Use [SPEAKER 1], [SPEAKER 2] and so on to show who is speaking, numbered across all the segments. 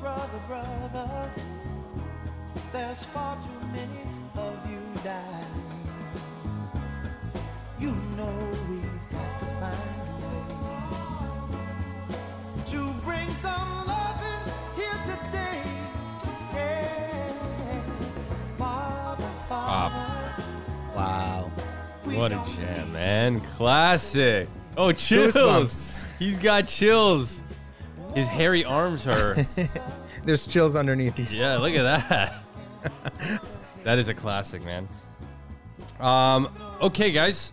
[SPEAKER 1] brother, brother. There's far too many of you dying. You know we've got to find a way to bring some loving here today. Yeah. Father, Father.
[SPEAKER 2] Wow.
[SPEAKER 3] What a jam, man. Classic. Oh, chills.
[SPEAKER 2] Goosebumps.
[SPEAKER 3] He's got chills. His hairy arms are.
[SPEAKER 2] There's chills underneath these.
[SPEAKER 3] yeah, look at that. that is a classic, man. Um, okay, guys.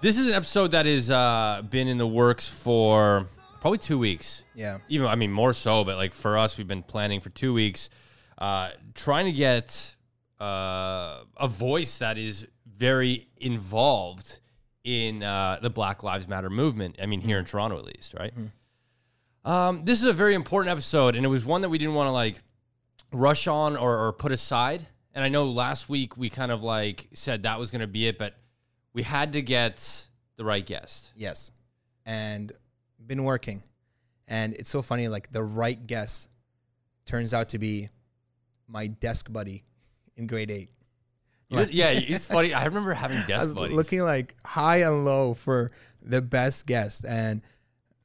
[SPEAKER 3] This is an episode that has uh, been in the works for probably two weeks.
[SPEAKER 2] Yeah.
[SPEAKER 3] Even, I mean, more so, but like for us, we've been planning for two weeks, uh, trying to get uh, a voice that is very involved in uh, the Black Lives Matter movement. I mean, here in Toronto, at least, right? Um, this is a very important episode, and it was one that we didn't want to like rush on or, or put aside. And I know last week we kind of like said that was going to be it, but we had to get the right guest.
[SPEAKER 2] Yes. And been working. And it's so funny, like the right guest turns out to be my desk buddy in grade eight.
[SPEAKER 3] You- yeah, it's funny. I remember having
[SPEAKER 2] I was
[SPEAKER 3] buddies.
[SPEAKER 2] looking like high and low for the best guest. And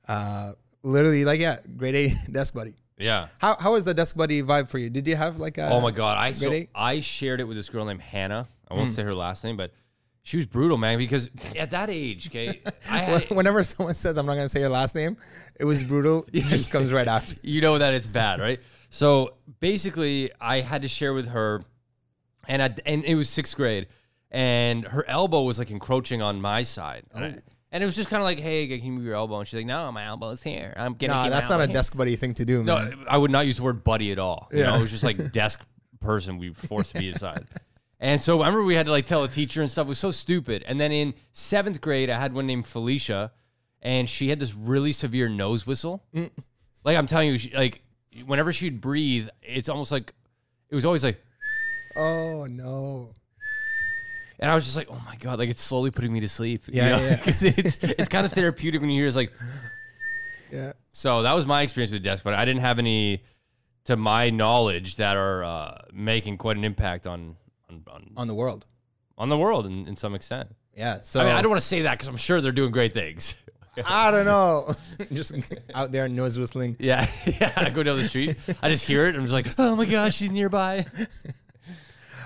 [SPEAKER 2] uh literally like yeah, grade A desk buddy.
[SPEAKER 3] yeah.
[SPEAKER 2] How how was the desk buddy vibe for you? Did you have like a
[SPEAKER 3] Oh my god, I so
[SPEAKER 2] eight?
[SPEAKER 3] I shared it with this girl named Hannah. I won't mm. say her last name, but she was brutal, man. Because at that age, okay, I had,
[SPEAKER 2] Whenever someone says I'm not gonna say your last name, it was brutal. It just comes right after.
[SPEAKER 3] you know that it's bad, right? So basically, I had to share with her, and I, and it was sixth grade, and her elbow was like encroaching on my side, I- oh. And it was just kind of like, "Hey, can you move your elbow?" And she's like, "No, my elbow's here. I'm getting."
[SPEAKER 2] No, that's not a desk buddy thing to do,
[SPEAKER 3] No,
[SPEAKER 2] man.
[SPEAKER 3] I would not use the word buddy at all. You
[SPEAKER 2] Yeah.
[SPEAKER 3] know, it was just like desk person we forced to be aside. And so I remember we had to like tell a teacher and stuff. It was so stupid. And then in seventh grade, I had one named Felicia, and she had this really severe nose whistle. Mm. Like I'm telling you, she, like whenever she'd breathe, it's almost like it was always like,
[SPEAKER 2] Oh no.
[SPEAKER 3] And I was just like, oh my god, like it's slowly putting me to sleep. you
[SPEAKER 2] Yeah,
[SPEAKER 3] know?
[SPEAKER 2] yeah.
[SPEAKER 3] it's it's kind of therapeutic when you hear it's like.
[SPEAKER 2] Yeah.
[SPEAKER 3] So that was my experience with desk, but I didn't have any, to my knowledge, that are uh, making quite an impact on on, on,
[SPEAKER 2] On the world.
[SPEAKER 3] on the world in, in some extent.
[SPEAKER 2] Yeah. So
[SPEAKER 3] I mean, I don't want to say that because I'm sure they're doing great things.
[SPEAKER 2] I don't know. just out there nose whistling.
[SPEAKER 3] yeah, yeah. I go down the street, I just hear it, and I'm just like, oh my gosh, she's nearby.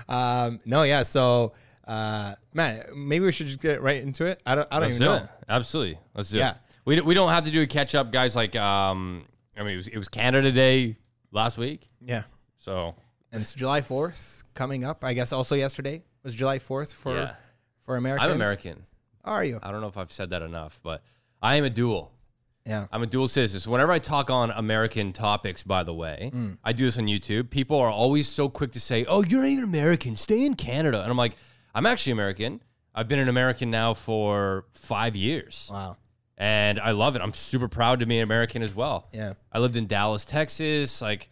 [SPEAKER 2] Um, no, yeah. So, uh, man, maybe we should just get right into it. I don't. I don't
[SPEAKER 3] Let's
[SPEAKER 2] even
[SPEAKER 3] do
[SPEAKER 2] know.
[SPEAKER 3] it. Absolutely, let's do
[SPEAKER 2] Yeah.
[SPEAKER 3] it. We we don't have to do a catch up, guys. Like, um, I mean, it was it was Canada Day last week,
[SPEAKER 2] Yeah.
[SPEAKER 3] so
[SPEAKER 2] And it's July Fourth coming up. I guess also yesterday was July Fourth for
[SPEAKER 3] Yeah.
[SPEAKER 2] for Americans.
[SPEAKER 3] I'm American.
[SPEAKER 2] Are you?
[SPEAKER 3] I don't know if I've said that enough, but I am a dual.
[SPEAKER 2] Yeah.
[SPEAKER 3] I'm a dual citizen. So whenever I talk on American topics, by the way, I do this on YouTube. People are always so quick to say, "Oh, you're not even American. Stay in Canada." And I'm like, "I'm actually American. I've been an American now for five years,
[SPEAKER 2] Wow.
[SPEAKER 3] and I love it. I'm super proud to be an American as well.
[SPEAKER 2] Yeah.
[SPEAKER 3] I lived in Dallas, Texas. Like,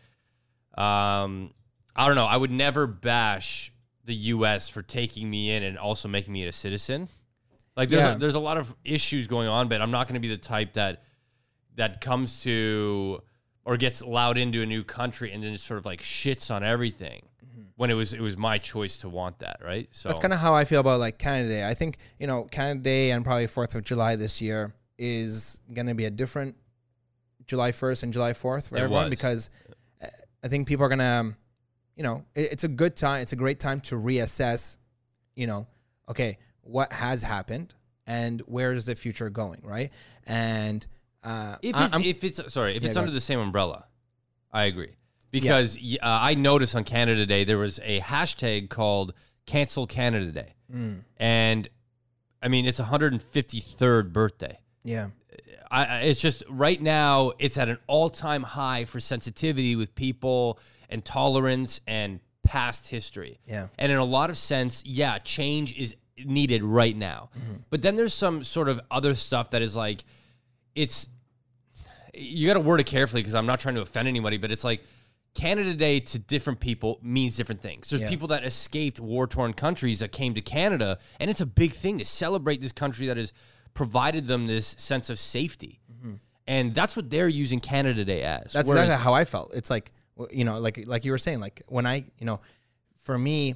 [SPEAKER 3] um, I don't know. I would never bash the U.S. for taking me in and also making me a citizen. Like, there's
[SPEAKER 2] Yeah.
[SPEAKER 3] a, there's a lot of issues going on, but I'm not going to be the type that that comes to or gets allowed into a new country and then just sort of like shits on everything when it was it was my choice to want that, right? So.
[SPEAKER 2] That's kind of how I feel about like Canada Day. I think you know Canada Day and probably Fourth of July this year is gonna be a different July first and July fourth for
[SPEAKER 3] It
[SPEAKER 2] everyone
[SPEAKER 3] was.
[SPEAKER 2] because uh, I think people are gonna, um, you know, it, it's a good time. It's a great time to reassess. You know, okay, what has happened and where is the future going, right? And uh,
[SPEAKER 3] if,
[SPEAKER 2] I-
[SPEAKER 3] it,
[SPEAKER 2] I'm-
[SPEAKER 3] if it's sorry, if
[SPEAKER 2] Yeah,
[SPEAKER 3] it's under the same umbrella, I agree because y uh, I noticed on Canada Day there was a hashtag called Cancel Canada Day,
[SPEAKER 2] Mm,
[SPEAKER 3] and I mean it's 153rd birthday.
[SPEAKER 2] yeah,
[SPEAKER 3] I, I- it's just right now it's at an all-time high for sensitivity with people and tolerance and past history.
[SPEAKER 2] Yeah.
[SPEAKER 3] And in a lot of sense, yeah, change is needed right now. But then there's some sort of other stuff that is like it's you got to word it carefully because I'm not trying to offend anybody, but it's like Canada Day to different people means different things. There's
[SPEAKER 2] Yeah.
[SPEAKER 3] people that escaped war torn countries that came to Canada, and it's a big thing to celebrate this country that has provided them this sense of safety. Mm-hmm. and that's what they're using Canada Day as.
[SPEAKER 2] That's
[SPEAKER 3] Whereas-
[SPEAKER 2] exactly how I felt. It's like you know, like like you were saying, like when I, you know, for me,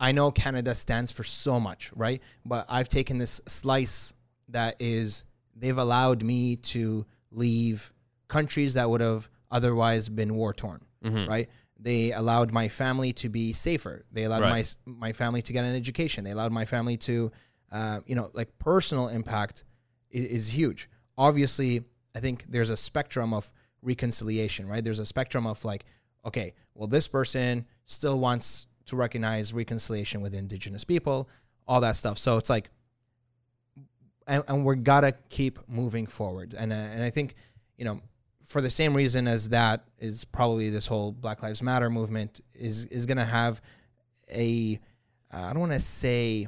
[SPEAKER 2] I know Canada stands for so much, right? But I've taken this slice that is they've allowed me to leave countries that would have otherwise been war torn,
[SPEAKER 3] Mm-hmm.
[SPEAKER 2] right? They allowed my family to be safer. They allowed
[SPEAKER 3] Right.
[SPEAKER 2] my my family to get an education. They allowed my family to, uh, you know, like personal impact is, is huge. Obviously, I think there's a spectrum of reconciliation, right? There's a spectrum of like, okay, well, this person still wants to recognize reconciliation with Indigenous people, all that stuff. So it's like, and, and we're gotta keep moving forward. And uh, and I think, you know, for the same reason as that is probably this whole Black Lives Matter movement is is gonna have a, uh, I don't want to say,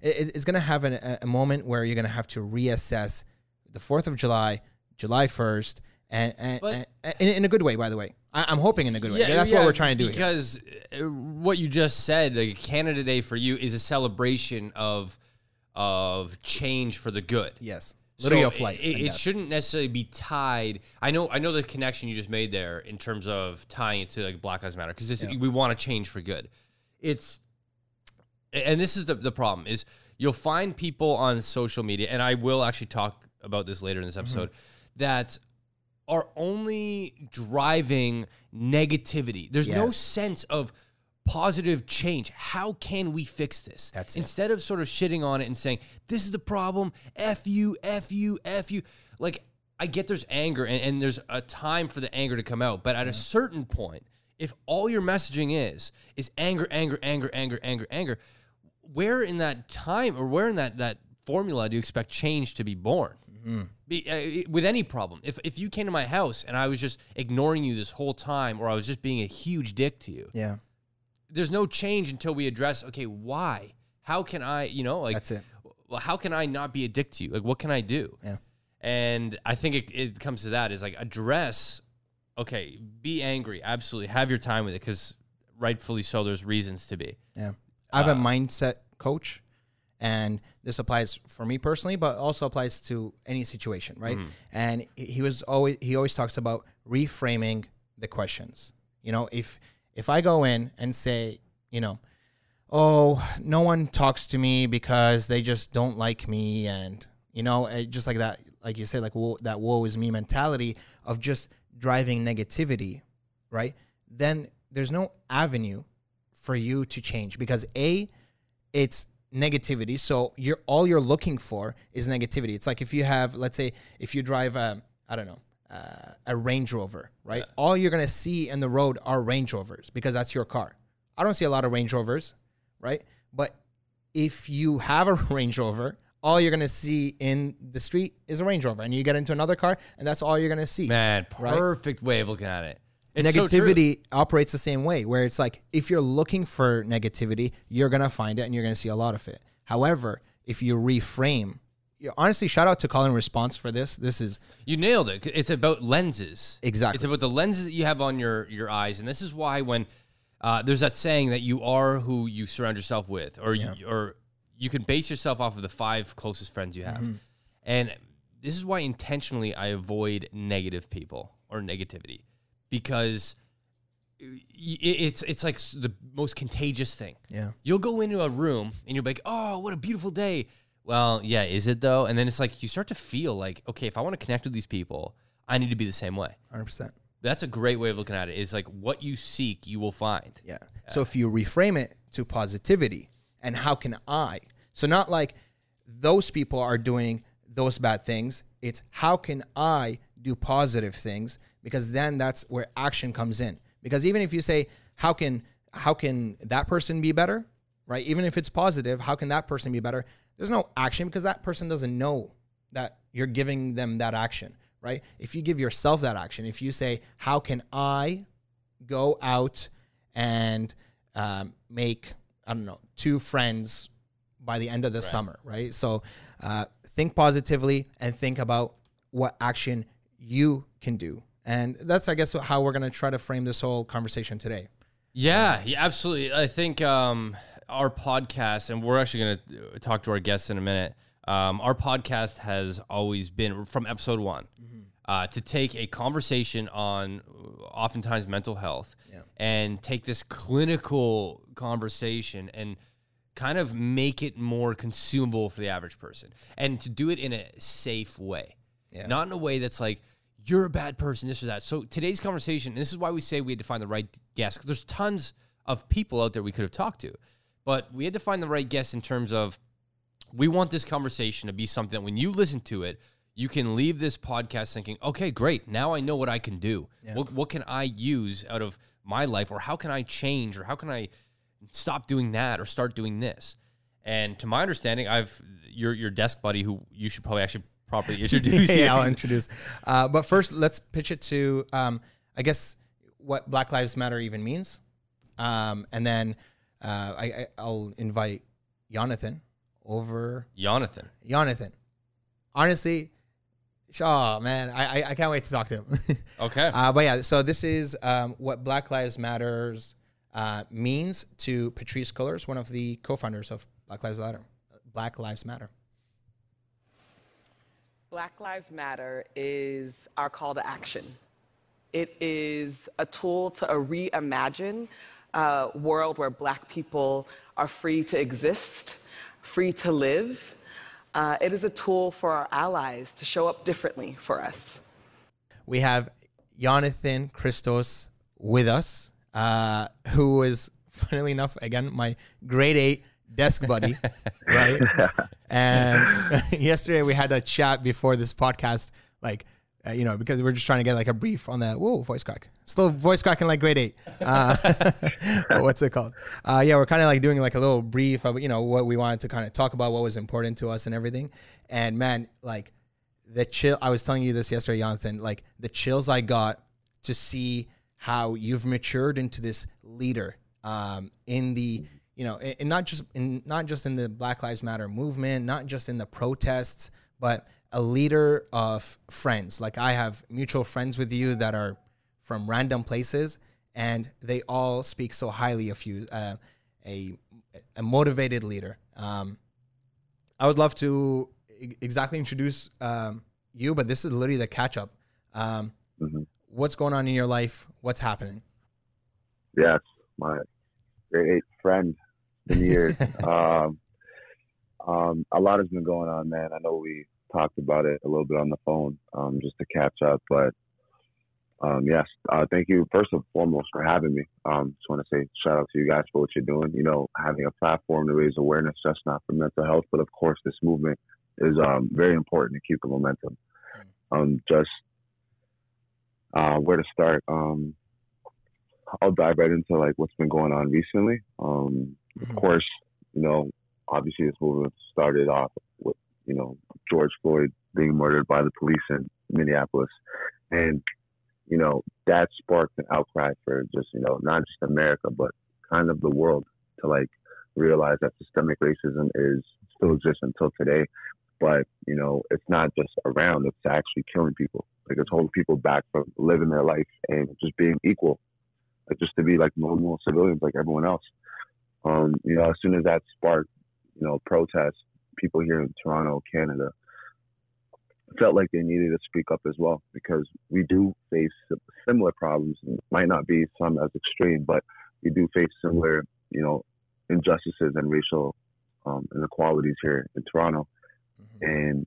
[SPEAKER 2] it, it's gonna have an, a, moment where you're gonna have to reassess the Fourth of July, July first, and, and,
[SPEAKER 3] But-
[SPEAKER 2] and in, in a good way. By the way, I, I'm hoping in a good way. Yeah, That's what we're trying to do.
[SPEAKER 3] Because uh, what you just said, like Canada Day for you is a celebration of of change for the good.
[SPEAKER 2] Yes, literally
[SPEAKER 3] So
[SPEAKER 2] of life.
[SPEAKER 3] It, it shouldn't necessarily be tied. I know. I know the connection you just made there in terms of tying it to like Black Lives Matter because we want to change for good. It's and this is the the problem is you'll find people on social media, and I will actually talk about this later in this episode that are only driving negativity. There's no sense of positive change. How can we fix this?
[SPEAKER 2] That's it.
[SPEAKER 3] Instead of sort of shitting on it and saying, this is the problem, F you, F you, F you. Like, I get there's anger and, and there's a time for the anger to come out. But at a certain point, if all your messaging is, is anger, anger, anger, anger, anger, anger, where in that time or where in that, that formula do you expect change to be born? Be, uh, with any problem. If, if you came to my house and I was just ignoring you this whole time or I was just being a huge dick to you,
[SPEAKER 2] yeah,
[SPEAKER 3] there's no change until we address okay why how can i you know like
[SPEAKER 2] That's it.
[SPEAKER 3] well how can i not be a dick to you like what can i do
[SPEAKER 2] Yeah.
[SPEAKER 3] and i think it, it comes to that is like address okay be angry absolutely have your time with it because rightfully so there's reasons to be
[SPEAKER 2] Yeah. I have a uh, mindset coach, and this applies for me personally, but also applies to any situation, right? Mm-hmm. And he- he was always he always talks about reframing the questions. You know, if if I go in and say, you know, oh, no one talks to me because they just don't like me, and you know, eh, just like that, like you say, like woe, that woe is me mentality of just driving negativity, right? Then there's no avenue for you to change because a it's negativity so you're all you're looking for is negativity it's like if you have let's say if you drive a i don't know uh, a range rover right? All you're going to see in the road are range rovers because that's your car. I don't see a lot of range rovers right? But if you have a range rover all you're going to see in the street is a range rover and you get into another car and that's all you're going to see
[SPEAKER 3] man
[SPEAKER 2] Right.
[SPEAKER 3] perfect way of looking at it. It's so
[SPEAKER 2] negativity operates the same way where it's like if you're looking for negativity you're gonna find it and you're gonna see a lot of it. However if you reframe honestly shout out to call and response for this this is
[SPEAKER 3] You nailed it. It's about lenses.
[SPEAKER 2] Exactly.
[SPEAKER 3] It's about the lenses that you have on your your eyes, and this is why when uh, there's that saying that you are who you surround yourself with, or you, or you can base yourself off of the five closest friends you have,
[SPEAKER 2] Mm-hmm.
[SPEAKER 3] and this is why intentionally I avoid negative people or negativity because it's it's like the most contagious thing.
[SPEAKER 2] Yeah.
[SPEAKER 3] You'll go into a room and you'll be like, "Oh, what a beautiful day." Well, yeah, is it though? And then it's like you start to feel like, okay, if I want to connect with these people, I need to be the same way.
[SPEAKER 2] 100%
[SPEAKER 3] That's a great way of looking at it. Is like what you seek, you will find.
[SPEAKER 2] Yeah. So if you reframe it to positivity and how can I? So not like those people are doing those bad things. It's how can I do positive things? Because then that's where action comes in. Because even if you say how can how can that person be better? Right? Even if it's positive, how can that person be better? There's no action because that person doesn't know that you're giving them that action, right? If you give yourself that action, if you say, How can I go out and um, make I don't know two friends by the end of the summer, right? So uh, think positively and think about what action you can do, and that's I guess how we're gonna try to frame this whole conversation today.
[SPEAKER 3] Yeah, yeah, absolutely. I think um, our podcast, and we're actually going to talk to our guests in a minute. Um, our podcast has always been from episode one uh, to take a conversation on uh, oftentimes mental health
[SPEAKER 2] Yeah.
[SPEAKER 3] and take this clinical conversation and kind of make it more consumable for the average person and to do it in a safe way.
[SPEAKER 2] Yeah.
[SPEAKER 3] Not in a way that's like, you're a bad person, this or that. So today's conversation, this is why we say we had to find the right guest. there's tons of people out there we could have talked to. But we had to find the right guest in terms of we want this conversation to be something that when you listen to it, you can leave this podcast thinking, okay, great. Now I know what I can do. What, what can I use out of my life? Or how can I change? Or how can I stop doing that or start doing this? And to my understanding, I've your your desk buddy who you should probably actually properly introduce.
[SPEAKER 2] yeah. I'll introduce. Uh, but first, let's pitch it to, um, I guess, what Black Lives Matter even means, um, and then uh, I, I, I'll invite Jonathan over.
[SPEAKER 3] Jonathan.
[SPEAKER 2] Jonathan, honestly, oh man, I, I, I can't wait to talk to him.
[SPEAKER 3] Okay.
[SPEAKER 2] uh, but yeah, so this is um, what Black Lives Matters uh, means to Patrisse Cullors, one of the co-founders of Black Lives Matter. Black Lives Matter.
[SPEAKER 4] Black Lives Matter is our call to action. It is a tool to reimagine a world where black people are free to exist, free to live. Uh, it is a tool for our allies to show up differently for us.
[SPEAKER 2] we have Jonathan Kristos with us, uh, who is, funnily enough, again, my grade eight desk buddy, right? and yesterday we had a chat before this podcast, like, uh, you know, because we're just trying to get like a brief on that. Whoa, voice crack. Still voice cracking like grade eight. Uh, what's it called? Uh, yeah, we're kind of like doing like a little brief of, you know, what we wanted to kind of talk about, what was important to us and everything. And man, like, the chill I was telling you this yesterday, Jonathan, like the chills I got to see how you've matured into this leader um, in the you know and not just in not just in the Black Lives Matter movement, not just in the protests, but a leader of friends. Like I have mutual friends with you that are from random places, and they all speak so highly of you. Uh, a a motivated leader. Um, I would love to e- exactly introduce um, you, but this is literally the catch up. Um,
[SPEAKER 5] Mhm.
[SPEAKER 2] What's going on in your life? What's happening?
[SPEAKER 5] Yes, my grade eight friend. Been years. um, um, a lot has been going on, man. I know we talked about it a little bit on the phone, um, just to catch up. But um, yes, uh, thank you first and foremost for having me. Um, just want to say shout out to you guys for what you're doing. You know, having a platform to raise awareness, just not for mental health, but of course, this movement is um, very important to keep the momentum. Um, just uh, where to start. Um, I'll dive right into like what's been going on recently. Um,
[SPEAKER 2] Mhm.
[SPEAKER 5] Of course, you know, obviously this movement started off with you know George Floyd being murdered by the police in Minneapolis, and you know that sparked an outcry for just you know not just America but kind of the world to like realize that systemic racism is still exists until today. But you know, it's not just around; it's actually killing people. Like it's holding people back from living their life and just being equal like just to be like normal civilians like everyone else. Um, you know, as soon as that sparked, you know, protests, people here in Toronto, Canada, felt like they needed to speak up as well because we do face similar problems. Might not be some as extreme, but we do face similar, you know, injustices and racial um, inequalities here in Toronto. And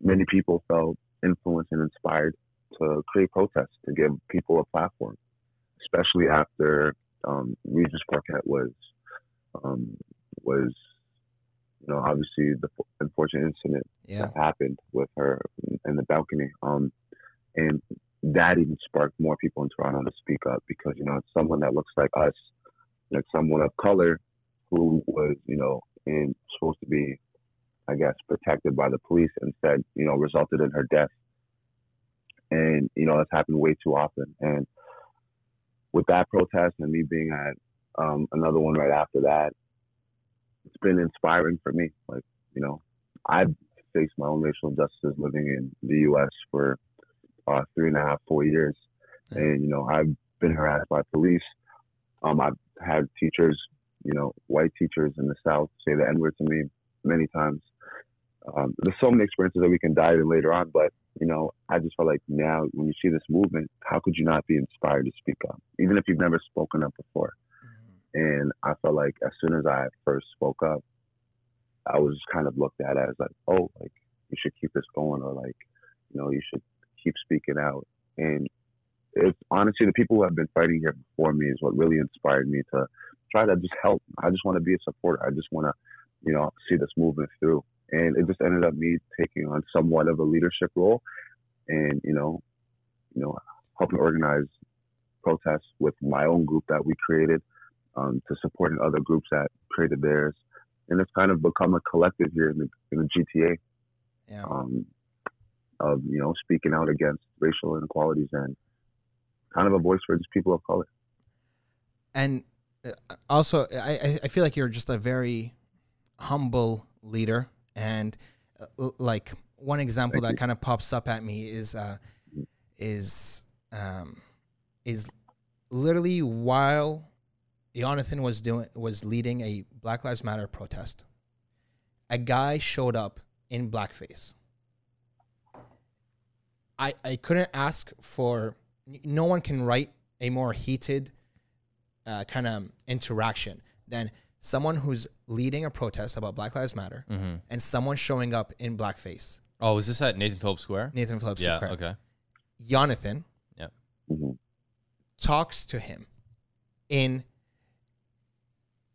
[SPEAKER 5] many people felt influenced and inspired to create protests to give people a platform especially after um, Regis Paquet was um, was you know obviously the unfortunate incident
[SPEAKER 2] Yeah.
[SPEAKER 5] that happened with her in- the balcony, um, and that even sparked more people in Toronto to speak up because you know it's someone that looks like us, like someone of color who was you know in supposed to be, I guess, protected by the police, instead you know resulted in her death, and you know that's happened way too often, and with that protest and me being at um, another one right after that, it's been inspiring for me. Like, you know, I've faced my own racial injustices living in the U.S. for uh, three and a half, four years. And, you know, I've been harassed by police. Um, I've had teachers, you know, white teachers in the South say the N word to me many times. um, there's so many experiences that we can dive in later on, but you know, I just feel like now when you see this movement, how could you not be inspired to speak up, even if you've never spoken up before? And I felt like as soon as I first spoke up, I was kind of looked at as like, oh, like you should keep this going, or like, you know, you should keep speaking out. And it's honestly the people who have been fighting here before me is what really inspired me to try to just help. I just want to be a supporter. I just want to, you know, see this movement through. And it just ended up me taking on somewhat of a leadership role, and you know, you know, helping organize protests with my own group that we created, um, to supporting other groups that created theirs, and it's kind of become a collective here in the in the GTA
[SPEAKER 2] Yeah.
[SPEAKER 5] um, of you know speaking out against racial inequalities and kind of a voice for just people of color.
[SPEAKER 2] and uh, also I, I- feel like you're just a very humble leader and uh, like one example that kind of pops up at me is uh is um is literally while Jonathan was doing was leading a Black Lives Matter protest a guy showed up in blackface I I couldn't ask for no one can write a more heated uh, kind of interaction than someone who's leading a protest about Black Lives Matter and someone showing up in blackface.
[SPEAKER 3] Oh, was this at Nathan Phillips Square?
[SPEAKER 2] Nathan Phillips.
[SPEAKER 3] yeah.
[SPEAKER 2] Square.
[SPEAKER 3] Okay.
[SPEAKER 2] Jonathan
[SPEAKER 3] Yeah.
[SPEAKER 5] hmm
[SPEAKER 2] talks to him in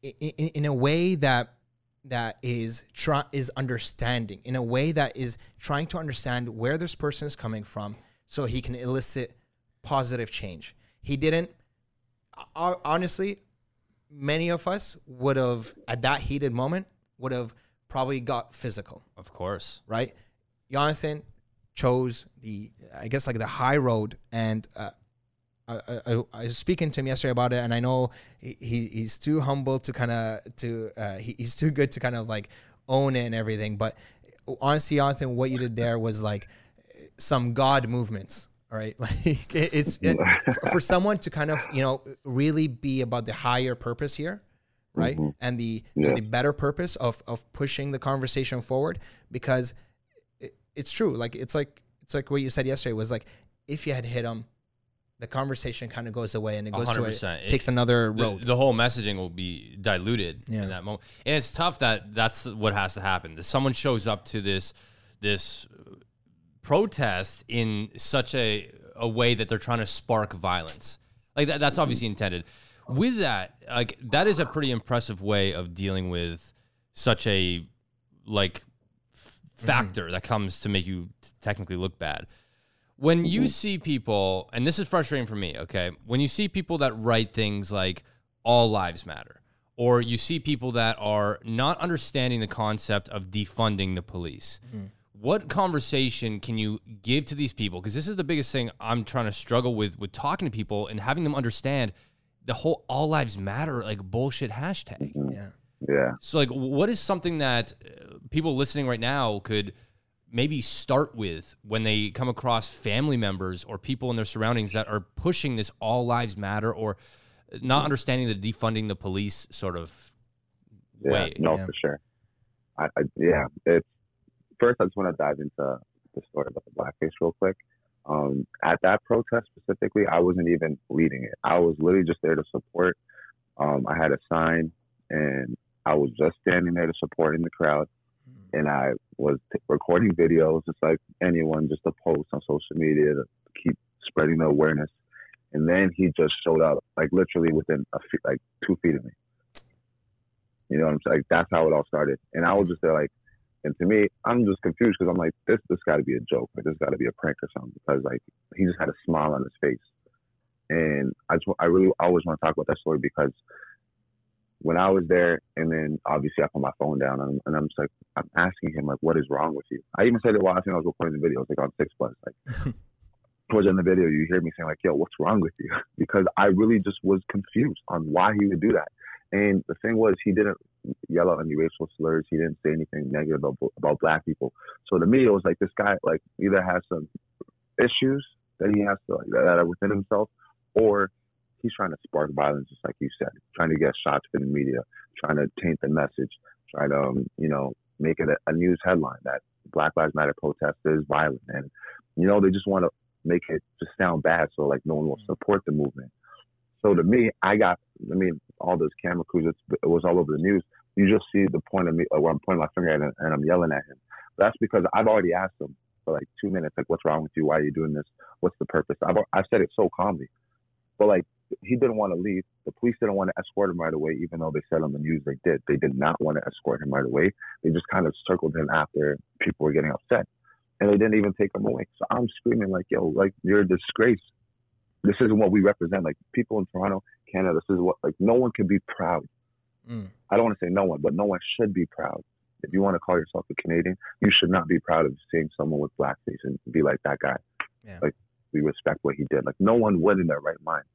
[SPEAKER 2] in, in, a way that that is try, is understanding in a way that is trying to understand where this person is coming from so he can elicit positive change he didn't honestly many of us would have at that heated moment would have probably got physical
[SPEAKER 3] Of course.
[SPEAKER 2] right? Jonathan chose the, I guess, like the high road, and uh, I, I, I was speaking to him yesterday about it, and I know he, he- he's too humble to kind of to uh, he, he's too good to kind of like own it and everything. But honestly, Jonathan, what you did there was like some God movements. All right, like it, it's it, for, for someone to kind of you know really be about the higher purpose here, right, and the
[SPEAKER 5] Yeah.
[SPEAKER 2] the better purpose of of pushing the conversation forward because it, it's true. Like it's like it's like what you said yesterday was like if you had hit him, the conversation kind of goes away and it goes to a,
[SPEAKER 3] 100%.
[SPEAKER 2] takes another
[SPEAKER 3] the,
[SPEAKER 2] road.
[SPEAKER 3] the whole messaging will be diluted
[SPEAKER 2] Yeah.
[SPEAKER 3] in that moment. And it's tough that that's what has to happen. That someone shows up to this this protest in such a a way that they're trying to spark violence. Like that, that's obviously intended. With that, like that is a pretty impressive way of dealing with such a like f- mm-hmm. factor that comes to make you t- technically look bad when you see people, and this is frustrating for me, okay? When you see people that write things like all lives matter, or you see people that are not understanding the concept of defunding the police, what conversation can you give to these people? Because this is the biggest thing I'm trying to struggle with with talking to people and having them understand the whole all lives matter like bullshit hashtag.
[SPEAKER 2] yeah.
[SPEAKER 5] Yeah.
[SPEAKER 3] So, like, what is something that uh, people listening right now could maybe start with when they come across family members or people in their surroundings that are pushing this all lives matter or not understanding the defunding the police sort of
[SPEAKER 5] Yeah.
[SPEAKER 3] way?
[SPEAKER 5] No,
[SPEAKER 2] Yeah.
[SPEAKER 5] for sure. I, I yeah. It's first. I just want to dive into the story about the blackface real quick. Um, at that protest specifically, I wasn't even leading it. I was literally just there to support. Um, I had a sign, and I was just standing there to support in the crowd. And I was t- recording videos, just like anyone, just to post on social media to keep spreading the awareness. And then he just showed up, like literally within a feet, like two feet of me. You know what I'm saying? Like that's how it all started. And I was just there like, and to me, I'm just confused because I'm like, this this got to be a joke. Like this got to be a prank or something because like he just had a smile on his face. And I just, I really always want to talk about that story because when I was there, and then obviously I put my phone down and, and I'm just like, I'm asking him like, what is wrong with you? I even said it while I think I was recording the video. It was like on six plus, like towards the end of the video, you hear me saying like, yo, what's wrong with you? because I really just was confused on why he would do that. And the thing was, he didn't yell out any racial slurs. He didn't say anything negative about, about black people. So to me, it was like this guy like either has some issues that he has to like, that are within himself, or he's trying to spark violence, just like you said, trying to get shots for the media, trying to taint the message, try to um, you know make it a, a news headline that Black Lives Matter protest is violent, and you know they just want to make it just sound bad, so like no one will support the movement. So to me, I got, I mean, all those camera crews, it's, it was all over the news. You just see the point of me, where I'm pointing my finger at him and I'm yelling at him. That's because I've already asked him for like two minutes, like, what's wrong with you? Why are you doing this? What's the purpose? I've, I've said it so calmly, but like, he didn't want to leave. The police didn't want to escort him right away, even though they said on the news they did. They did not want to escort him right away. They just kind of circled him after people were getting upset. And they didn't even take him away. So I'm screaming like, yo, like you're a disgrace. This isn't what we represent. Like people in Toronto, Canada, this is what like no one can be proud.
[SPEAKER 2] Mm.
[SPEAKER 5] I don't want to say no one, but no one should be proud. If you want to call yourself a Canadian, you should not be proud of seeing someone with blackface and be like that guy.
[SPEAKER 2] Yeah.
[SPEAKER 5] Like we respect what he did. Like no one would in their right mind.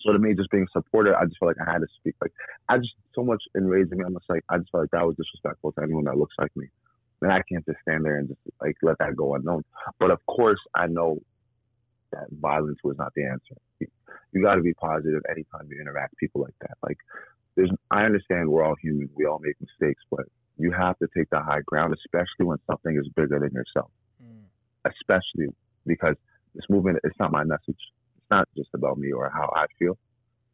[SPEAKER 5] So to me, just being supported, I just felt like I had to speak. Like I just so much enraged me. I'm just like I just felt like that was disrespectful to anyone that looks like me. And I can't just stand there and just like let that go unknown. But of course, I know that violence was not the answer. You, you got to be positive anytime you interact with people like that. Like there's, I understand we're all human. We all make mistakes, but you have to take the high ground, especially when something is bigger than yourself.
[SPEAKER 2] Mm.
[SPEAKER 5] Especially because this movement, it's not my message. Not just about me or how I feel.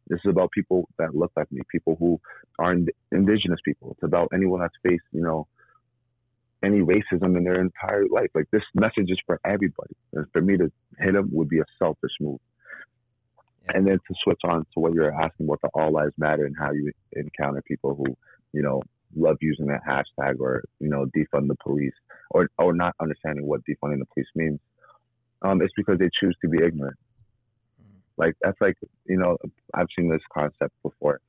[SPEAKER 5] This is about people that look like me, people who are ind- indigenous people. It's about anyone that's faced, you know, any racism in their entire life. Like this message is for everybody. And for me to hit them would be a selfish move.
[SPEAKER 2] Yeah.
[SPEAKER 5] And then to switch on to what you're asking about the all lives matter and how you encounter people who, you know, love using that hashtag or, you know, defund the police or or not understanding what defunding the police means. Um, it's because they choose to be ignorant. Like that's like, you know, I've seen this concept before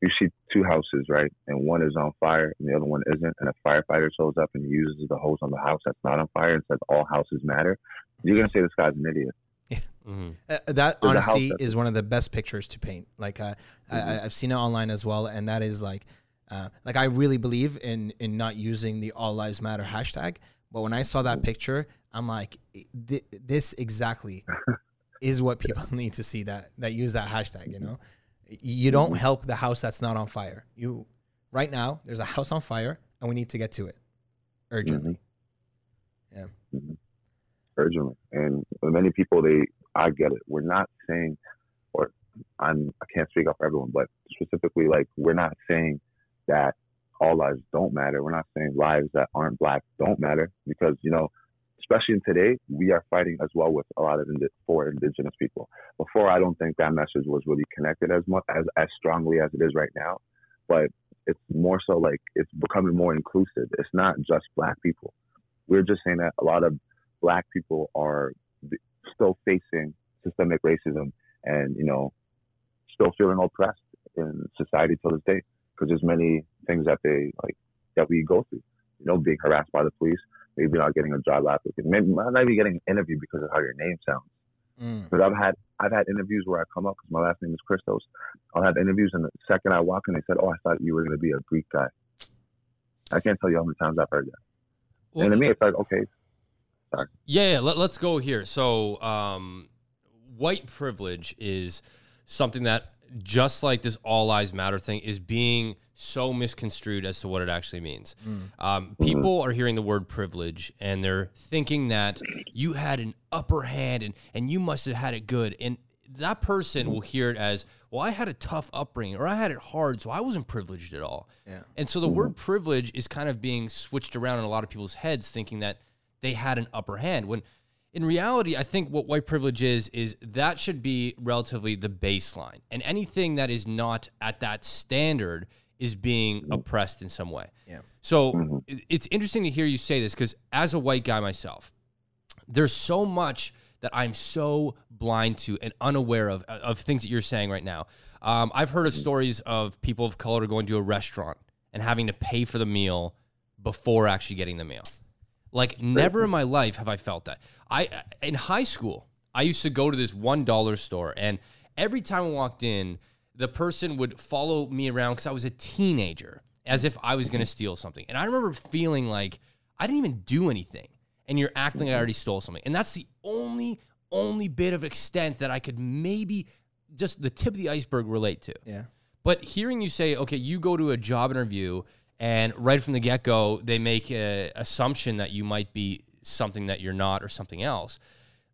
[SPEAKER 5] you see two houses, right? And one is on fire and the other one isn't, and a firefighter shows up and uses the hose on the house that's not on fire and says all houses matter, you're gonna say this guy's an idiot.
[SPEAKER 3] Mhm.
[SPEAKER 2] Uh, that
[SPEAKER 5] There's
[SPEAKER 2] honestly is one of the best pictures to paint. Like uh, I, I, I've seen it online as well, and that is like, uh, like I really believe in in not using the All Lives Matter hashtag. But when I saw that picture, I'm like, th- this exactly is what people need to see that that use that hashtag. You know, you don't mm-hmm. help the house that's not on fire. You right now there's a house on fire, and we need to get to it urgently. Mm-hmm. Yeah mm-hmm.
[SPEAKER 5] urgently. And many people, they, I get it. We're not saying, or I'm, I can't speak up for everyone, but specifically, like, we're not saying that all lives don't matter. We're not saying lives that aren't black don't matter because, you know, especially in today, we are fighting as well with a lot of indi- for indigenous people. Before, I don't think that message was really connected as much as, as strongly as it is right now, but it's more so like it's becoming more inclusive. It's not just black people. We're just saying that a lot of black people are still facing systemic racism and you know still feeling oppressed in society till this day because there's many things that they like that we go through you know being harassed by the police maybe not getting a job applicant maybe not even getting an interview because of how your name sounds
[SPEAKER 2] Mm.
[SPEAKER 5] but I've had I've had interviews where I come up because my last name is Kristos. I'll have interviews, and the second I walk in, they said, "Oh, I thought you were going to be a Greek guy." I can't tell you how many times I've heard that.
[SPEAKER 3] Well,
[SPEAKER 5] and to me, it's like, okay,
[SPEAKER 3] Yeah, yeah. Let, us go here. So, um, white privilege is something that, just like this all lives matter thing, is being so misconstrued as to what it actually means. Um, people are hearing the word privilege and they're thinking that you had an upper hand and, and you must have had it good. And that person will hear it as, well, I had a tough upbringing or I had it hard, so I wasn't privileged at all.
[SPEAKER 2] Yeah.
[SPEAKER 3] And so the word privilege is kind of being switched around in a lot of people's heads, thinking that they had an upper hand. When in reality, I think what white privilege is, is that should be relatively the baseline. And anything that is not at that standard is being mm-hmm. oppressed in some way.
[SPEAKER 2] Yeah.
[SPEAKER 3] So mm-hmm. it- it's interesting to hear you say this because as a white guy myself, there's so much that I'm so blind to and unaware of uh, of things that you're saying right now. Um, I've heard of mm-hmm. stories of people of color going to a restaurant and having to pay for the meal before actually getting the meal. Like never in my life have I felt that. I in high school, I used to go to this one dollar store, and every time I walked in, the person would follow me around because I was a teenager, as if I was going to steal something. And I remember feeling like I didn't even do anything, and you're acting like I already stole something. And that's the only only bit of extent that I could maybe just the tip of the iceberg relate to.
[SPEAKER 2] Yeah.
[SPEAKER 3] But hearing you say, okay, you go to a job interview and right from the get go, they make an assumption that you might be something that you're not or something else.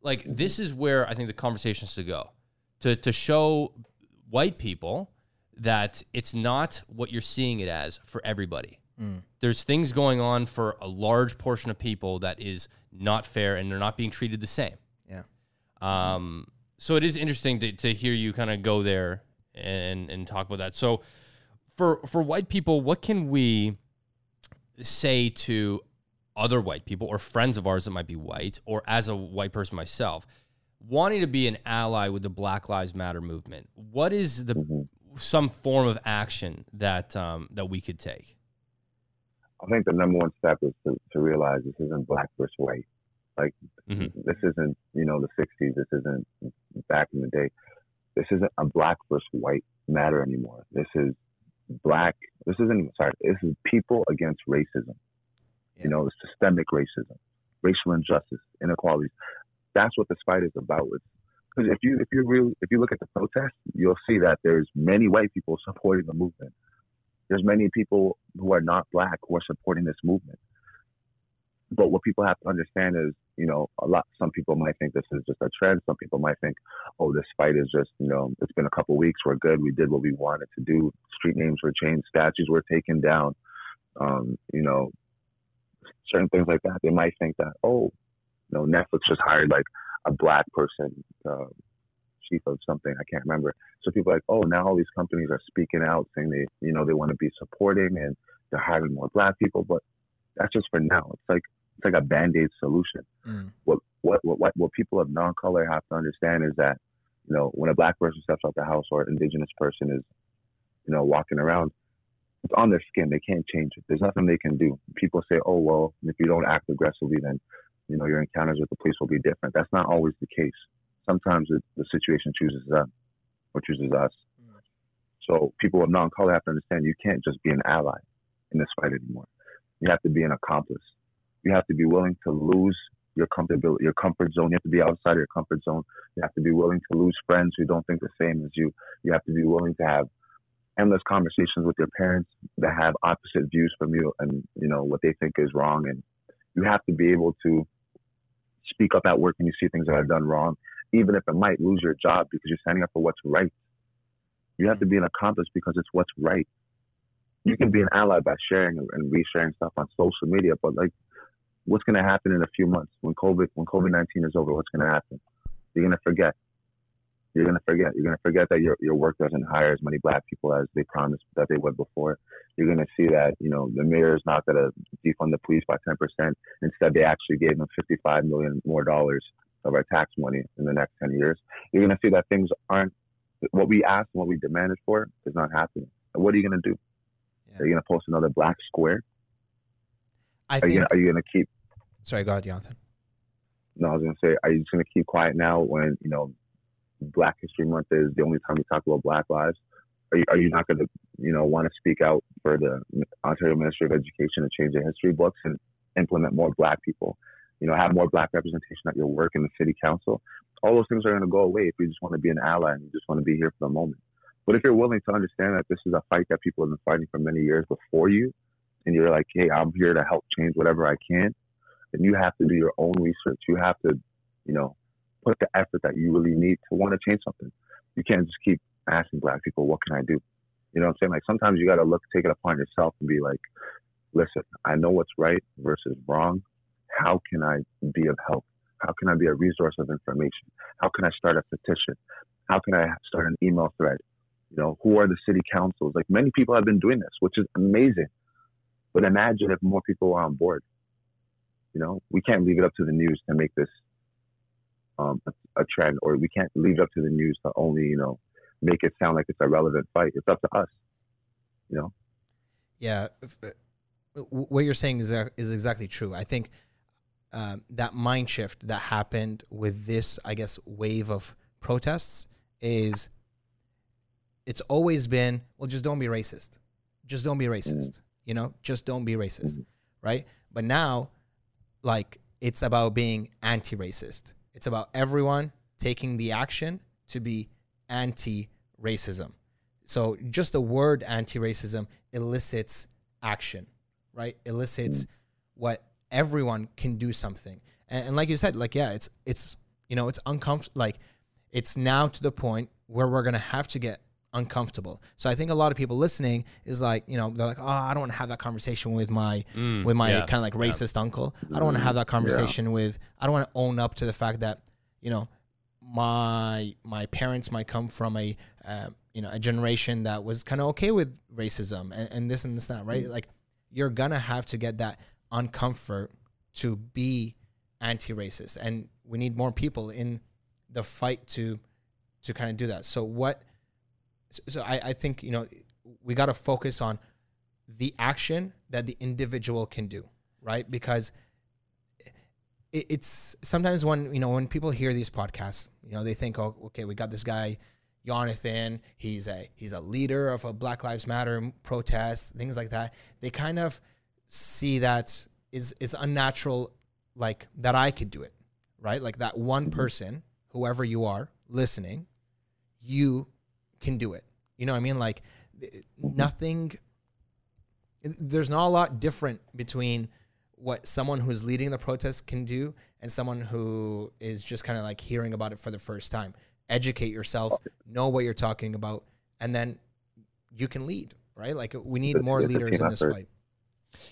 [SPEAKER 3] Like this is where I think the conversation has to go to to show white people that it's not what you're seeing it as for everybody. There's things going on for a large portion of people that is not fair and they're not being treated the same.
[SPEAKER 2] Yeah.
[SPEAKER 3] Um, so it is interesting to, to hear you kind of go there and and talk about that. So for for white people, what can we say to other white people or friends of ours that might be white, or as a white person myself, wanting to be an ally with the Black Lives Matter movement? What is the some form of action that um, that we could take?
[SPEAKER 5] I think the number one step is to, to realize this isn't black versus white. Like
[SPEAKER 3] Mhm.
[SPEAKER 5] this isn't, you know, the '60s. This isn't back in the day. This isn't a black versus white matter anymore. This is black. This isn't sorry. This is people against racism.
[SPEAKER 2] Yeah.
[SPEAKER 5] You know, systemic racism, racial injustice, inequalities. That's what this fight is about. Because if you if you really if you look at the protests, you'll see that there's many white people supporting the movement. There's many people who are not black who are supporting this movement. But what people have to understand is, you know, a lot. Some people might think this is just a trend. Some people might think, oh, this fight is just, you know, it's been a couple weeks. We're good. We did what we wanted to do. Street names were changed. Statues were taken down. Um, you know, certain things like that. They might think that, oh, you know, Netflix just hired like a black person, uh, chief of something. I can't remember. So people are like, oh, now all these companies are speaking out, saying they, you know, they want to be supporting and they're hiring more black people. But that's just for now. It's like it's like a band aid solution.
[SPEAKER 2] Mm.
[SPEAKER 5] What, what what what what people of non color have to understand is that, you know, when a black person steps out the house or an indigenous person is, you know, walking around, it's on their skin. They can't change it. There's nothing they can do. People say, oh well, if you don't act aggressively, then you know your encounters with the police will be different. That's not always the case. Sometimes it, the situation chooses them or chooses us. So people of non-color have to understand you can't just be an ally in this fight anymore. You have to be an accomplice. You have to be willing to lose your comfortability, your comfort zone. You have to be outside your comfort zone. You have to be willing to lose friends who don't think the same as you. You have to be willing to have endless conversations with your parents that have opposite views from you and you know what they think is wrong. And you have to be able to speak up at work when you see things that are done wrong even if it might lose your job because you're standing up for what's right. You have to be an accomplice because it's what's right. You can be an ally by sharing and resharing stuff on social media but like what's going to happen in a few months? When covid when covid-19 is over what's going to happen? You're going to forget you're going to forget. You're going to forget that your, your work doesn't hire as many black people as they promised that they would before. You're going to see that, you know, the mayor is not going to defund the police by 10%. Instead, they actually gave them 55 million more dollars of our tax money in the next 10 years. You're going to see that things aren't, what we asked and what we demanded for is not happening. What are you going to do?
[SPEAKER 2] Yeah.
[SPEAKER 5] Are you going to post another black square?
[SPEAKER 2] I
[SPEAKER 5] Are
[SPEAKER 2] think.
[SPEAKER 5] you, gonna, are you going to keep,
[SPEAKER 2] sorry, go ahead, Jonathan.
[SPEAKER 5] no, I was going to say, are you just going to keep quiet now when, you know, Black History Month is the only time we talk about Black lives? Are you, are you not going to, you know, want to speak out for the Ontario Ministry of Education to change the history books and implement more Black people? You know, have more Black representation at your work in the city council. All those things are going to go away if you just want to be an ally and you just want to be here for the moment. But if you're willing to understand that this is a fight that people have been fighting for many years before you, and you're like, hey, I'm here to help change whatever I can, then you have to do your own research. You have to, you know, put the effort that you really need to want to change something. You can't just keep asking black people, what can I do? You know what I'm saying? Like sometimes you got to look, take it upon yourself and be like, listen, I know what's right versus wrong. How can I be of help? How can I be a resource of information? How can I start a petition? How can I start an email thread? You know, who are the city councils? Like many people have been doing this, which is amazing. But imagine if more people were on board. You know, we can't leave it up to the news to make this um, a, a trend, or we can't leave it up to the news to only, you know, make it sound like it's a relevant fight. It's up to us. You know,
[SPEAKER 2] Yeah, uh, what you're saying is uh, is exactly true. I think um, that mind shift that happened with this, I guess, wave of protests is it's always been well, just don't be racist, just don't be racist, you know, just don't be racist, right? But now, like, it's about being anti-racist. It's about everyone taking the action to be anti-racism. So just the word anti-racism elicits action, right? Elicits what everyone can do something. And, and like you said, like yeah, it's it's you know it's uncomfortable. Like it's now to the point where we're gonna have to get uncomfortable. So I think a lot of people listening is like, you know, they're like, oh, I don't want to have that conversation with my mm, with my
[SPEAKER 3] yeah,
[SPEAKER 2] kind of like racist uncle. I don't want to mm, have that conversation with. I don't want to own up to the fact that you know my my parents might come from a uh, you know a generation that was kind of okay with racism and, and this and this and that right mm. like you're gonna have to get that uncomfort to be anti-racist and we need more people in the fight to to kind of do that so what so- I, I think you know we got to focus on the action that the individual can do right? Because it, it's sometimes when you know when people hear these podcasts you know they think oh okay we got this guy jonathan he's a he's a leader of a black lives matter protest things like that. They kind of see that is is unnatural like that i could do it right? Like that one person whoever you are listening you can do it you know what i mean like th- nothing there's not a lot different between what someone who's leading the protest can do and someone who is just kind of like hearing about it for the first time. Educate yourself, know what you're talking about, and then you can lead, right? Like we need more leaders in this fight.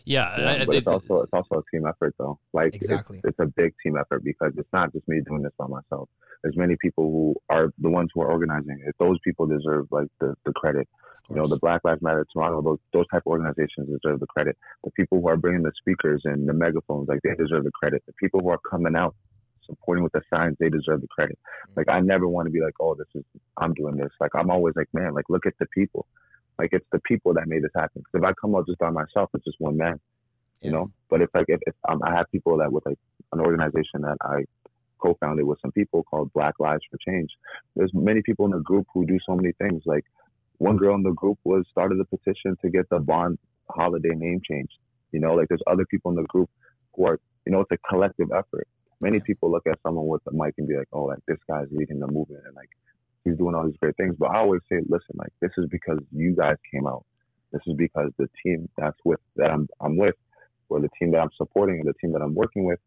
[SPEAKER 3] Yeah,
[SPEAKER 5] Yeah,
[SPEAKER 3] I- I
[SPEAKER 5] but
[SPEAKER 3] think-
[SPEAKER 5] it's also it's also a team effort though. Like it's-
[SPEAKER 2] Exactly.
[SPEAKER 5] it's, a big team effort because it's not just me doing this by myself. There's many people who are the ones who are organizing it. Those people deserve like the, the credit. You know, the Black Lives Matter Toronto, those those type of organizations deserve the credit. The people who are bringing the speakers and the megaphones, like they deserve the credit. The people who are coming out supporting with the signs, they deserve the credit. Mm. Like I never want to be like, oh, this is I'm doing this. Like I'm always like, man, like look at the people. Like it's the people that made this happen. Because if I come out just by myself, it's just one man you
[SPEAKER 2] Yeah.
[SPEAKER 5] know. But it's like if, if um, I have people that with like an organization that I co-founded with some people called Black Lives for Change. There's many people in the group who do so many things. Like one girl in the group was started a petition to get the Bond holiday name changed. You know, like there's other people in the group who are, you know, it's a collective effort. Many people look at someone with a mic and be like, oh, like this guy's leading the movement and like he's doing all these great things. But I always say, listen, like this is because you guys came out. This is because the team that's with that I'm I'm with, or the team that I'm supporting, or the team that I'm working with,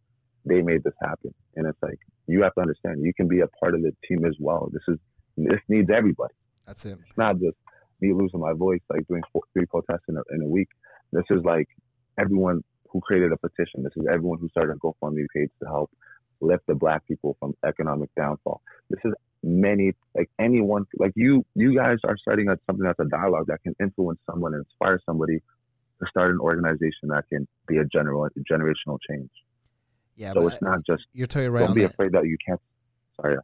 [SPEAKER 5] they made this happen. And it's like you have to understand, you can be a part of the team as well. This is this needs everybody.
[SPEAKER 2] That's it.
[SPEAKER 5] It's not just me losing my voice, like doing four, three protests in a, in a week. This is like everyone who created a petition. This is everyone who started a GoFundMe page to help lift the black people from economic downfall. This is many, like anyone, like you, you guys are starting at something that's a dialogue that can influence someone and inspire somebody to start an organization that can be a general, generational change.
[SPEAKER 2] Yeah,
[SPEAKER 5] So
[SPEAKER 2] but
[SPEAKER 5] it's not just,
[SPEAKER 2] you're totally right
[SPEAKER 5] don't be
[SPEAKER 2] that.
[SPEAKER 5] afraid that you can't, sorry.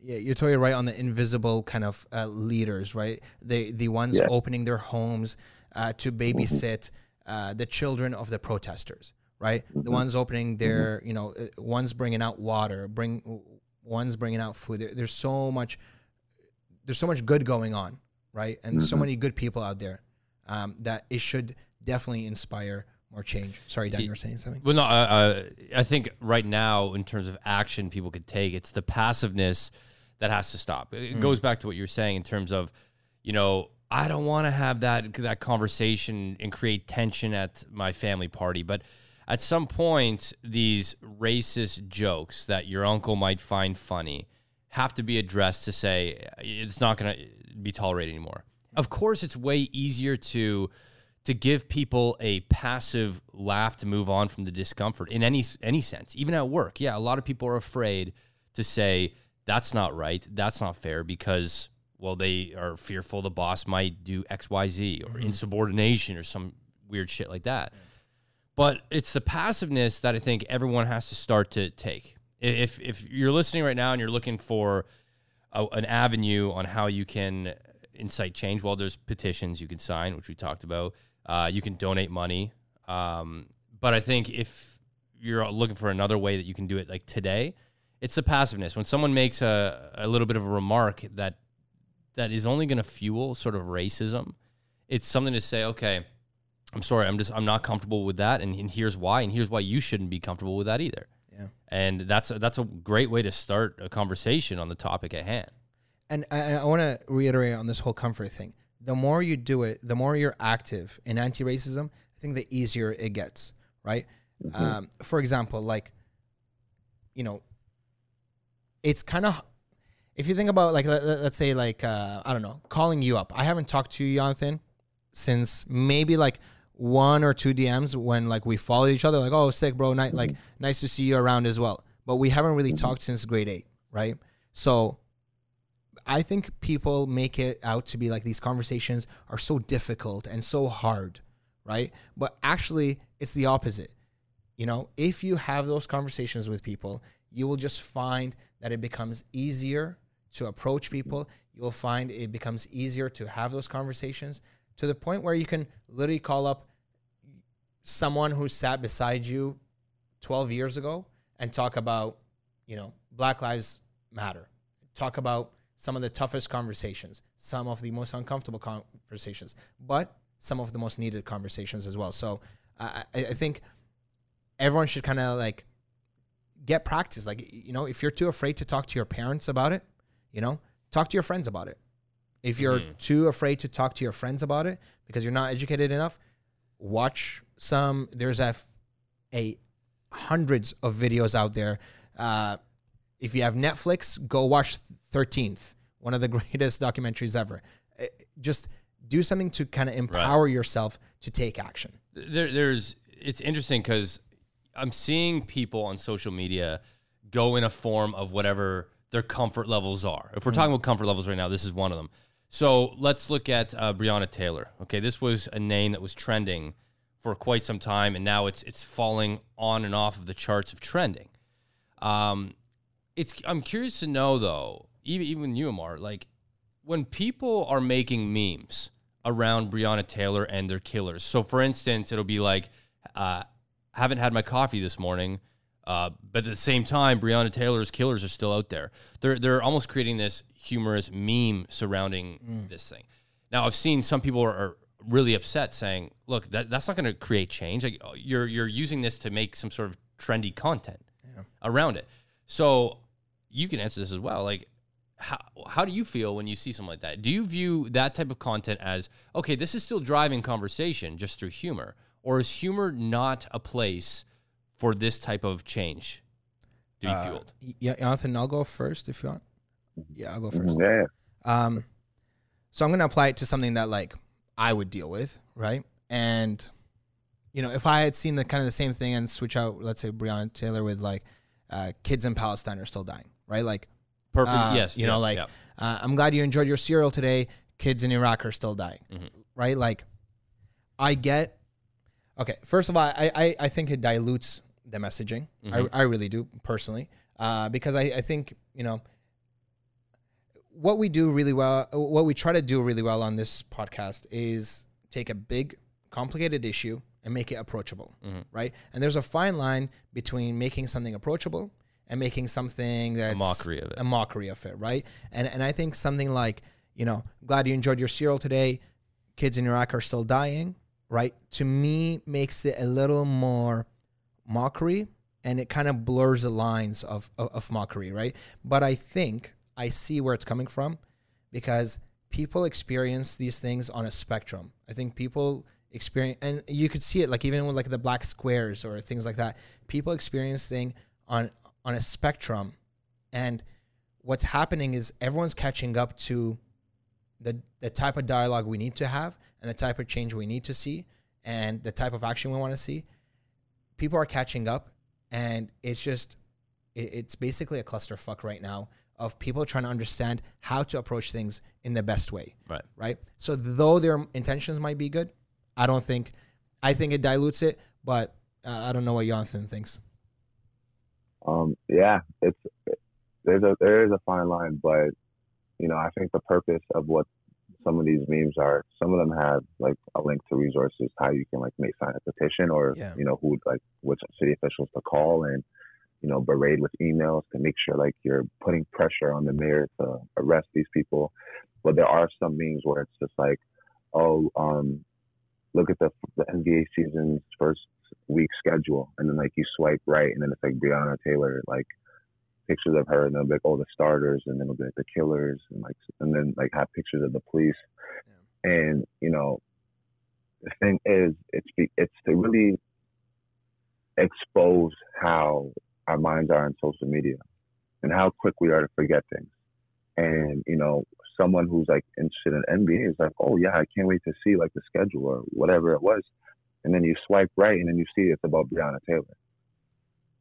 [SPEAKER 2] Yeah, you're totally right on the invisible kind of uh, leaders, right? The the ones
[SPEAKER 5] Yeah. Mm-hmm.
[SPEAKER 2] opening their homes uh, to babysit uh, the children of the protesters, right?
[SPEAKER 5] Mm-hmm.
[SPEAKER 2] The ones opening their, you know, uh, ones bringing out water, bring ones bringing out food. There, there's so much, there's so much good going on, right? And
[SPEAKER 5] Mm-hmm.
[SPEAKER 2] so many good people out there um, that it should definitely inspire more change. Sorry, Dan, you were saying something.
[SPEAKER 3] Well, no, uh, uh, I think right now, in terms of action people could take, it's the passiveness that has to stop. It goes back to what you were saying in terms of, you know, I don't want to have that that conversation and create tension at my family party, but at some point, these racist jokes that your uncle might find funny have to be addressed to say it's not going to be tolerated anymore. Of course, it's way easier to to give people a passive laugh to move on from the discomfort in any any sense, even at work. Yeah, a lot of people are afraid to say that's not right, that's not fair because well they are fearful the boss might do XYZ or mm-hmm. insubordination or some weird shit like that. But it's the passiveness that I think everyone has to start to take. If if you're listening right now and you're looking for a, an avenue on how you can incite change, well, there's petitions you can sign, which we talked about. Uh, you can donate money, um, but I think if you're looking for another way that you can do it, like today, it's the passiveness. When someone makes a, a little bit of a remark that that is only going to fuel sort of racism, it's something to say, okay, I'm sorry, I'm just I'm not comfortable with that, and, and here's why, and here's why you shouldn't be comfortable with that either.
[SPEAKER 2] Yeah.
[SPEAKER 3] And that's a, that's a great way to start a conversation on the topic at hand.
[SPEAKER 2] and I, I want to reiterate on this whole comfort thing. The more you do it, the more you're active in anti-racism, I think the easier it gets, right?
[SPEAKER 5] Mhm.
[SPEAKER 2] Um, for example, like, you know, it's kind of if you think about like let, let- let's say like uh, I don't know, calling you up. I haven't talked to you, Jonathan, since maybe like one or two DMs when like we follow each other. Like, oh, sick, bro. Night, like mm-hmm. nice to see you around as well. But we haven't really mm-hmm. talked since grade eight, right? So I think people make it out to be like these conversations are so difficult and so hard, right? But actually, it's the opposite. You know, if you have those conversations with people, you will just find that it becomes easier to approach people. Mm-hmm. You'll find it becomes easier to have those conversations to the point where you can literally call up someone who sat beside you 12 years ago and talk about, you know, Black Lives Matter. Talk about some of the toughest conversations, some of the most uncomfortable conversations, but some of the most needed conversations as well. So I, I think everyone should kind of like get practice. Like, you know, if you're too afraid to talk to your parents about it, you know, talk to your friends about it. If you're too afraid to talk to your friends about it because you're not educated enough, watch some. There's a, a hundreds of videos out there. Uh, if you have Netflix, go watch 13th, one of the greatest documentaries ever. Uh, Just do something to kind of empower yourself to take action.
[SPEAKER 3] there, there's it's interesting because I'm seeing people on social media go in a form of whatever their comfort levels are. If we're talking about comfort levels right now, this is one of them. So let's look at uh, Breonna Taylor. Okay, this was a name that was trending for quite some time, and now it's it's falling on and off of the charts of trending. Um, it's I'm curious to know though, even even you, Amar, like when people are making memes around Breonna Taylor and their killers. So, for instance, it'll be like, uh, "Haven't had my coffee this morning," uh, but at the same time, Breonna Taylor's killers are still out there. They're they're almost creating this humorous meme surrounding this thing. Now, I've seen some people are, are really upset, saying, "Look, that, that's not going to create change. Like, you're you're using this to make some sort of trendy content around it." So, you can answer this as well. Like, how how do you feel when you see something like that? Do you view that type of content as okay? This is still driving conversation just through humor, or is humor not a place for this type of change to be
[SPEAKER 2] Uh,
[SPEAKER 3] fueled?
[SPEAKER 2] Yeah, Jonathan, I'll go first if you want. Yeah, I'll go first.
[SPEAKER 5] Yeah.
[SPEAKER 2] Um, so I'm gonna apply it to something that like I would deal with, right? And you know, if I had seen the kind of the same thing and switch out, let's say Breonna Taylor with like uh, kids in Palestine are still dying, right? Like,
[SPEAKER 3] Perfect.
[SPEAKER 2] uh,
[SPEAKER 3] yes.
[SPEAKER 2] you
[SPEAKER 3] yeah,
[SPEAKER 2] know, like
[SPEAKER 3] yeah.
[SPEAKER 2] uh, I'm glad you enjoyed your cereal today. Kids in Iraq are still dying,
[SPEAKER 3] Mm-hmm.
[SPEAKER 2] right? Like, I get. Okay, first of all, I I, I think it dilutes the messaging.
[SPEAKER 3] Mm-hmm.
[SPEAKER 2] I I really do personally, uh, because I I think you know what we do really well, what we try to do really well on this podcast is take a big, complicated issue and make it approachable,
[SPEAKER 3] Mm-hmm.
[SPEAKER 2] right? And there's a fine line between making something approachable and making something that's a
[SPEAKER 3] mockery of it.
[SPEAKER 2] a mockery of it, right? And and I think something like, you know, glad you enjoyed your cereal today. Kids in Iraq are still dying, right? To me, makes it a little more mockery, and it kind of blurs the lines of, of of mockery, right? But I think I see where it's coming from because people experience these things on a spectrum. I think people experience, and you could see it like even with like the black squares or things like that. People experience thing on on a spectrum, and what's happening is everyone's catching up to the the type of dialogue we need to have and the type of change we need to see and the type of action we want to see. People are catching up, and it's just it, it's basically a clusterfuck right now of people trying to understand how to approach things in the best way
[SPEAKER 3] Right.
[SPEAKER 2] right? So though their intentions might be good, I don't think, I think it dilutes it, but uh, I don't know what Jonathan thinks.
[SPEAKER 5] Um, yeah, it's there's a there is a fine line, but you know, I think the purpose of what some of these memes are, some of them have like a link to resources, how you can like make sign a petition, or
[SPEAKER 2] Yeah.
[SPEAKER 5] you know, who like which city officials to call and you know berate with emails to make sure like you're putting pressure on the mayor to arrest these people. But there are some memes where it's just like, oh, um, look at the the NBA season's first week schedule, and then like you swipe right, and then it's like Breonna Taylor, like pictures of her, and they'll be like, oh, the starters, and then it'll be like the killers, and like, and then like have pictures of the police, Yeah. and you know, the thing is, it's be, it's to really expose how our minds are on social media and how quick we are to forget things. And you know, someone who's like interested in NBA is like, oh yeah, I can't wait to see like the schedule or whatever it was. And then you swipe right, and then you see it's about Breonna Taylor.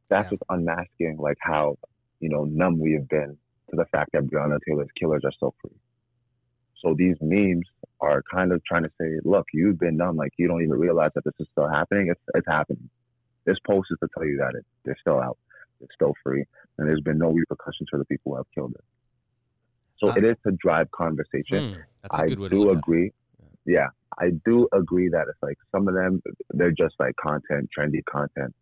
[SPEAKER 5] That's
[SPEAKER 2] Yeah.
[SPEAKER 5] what's unmasking like how you know numb we have been to the fact that Breonna Taylor's killers are still free. So these memes are kind of trying to say, look, you've been numb, like you don't even realize that this is still happening. It's it's happening. This post is to tell you that it, they're still out, they're still free, and there's been no repercussions for the people who have killed it. So it is to drive conversation.
[SPEAKER 3] Hmm, that's a
[SPEAKER 5] I
[SPEAKER 3] good way to
[SPEAKER 5] do
[SPEAKER 3] look at it.
[SPEAKER 5] agree. Yeah, I do agree that it's like some of them they're just like content, trendy content.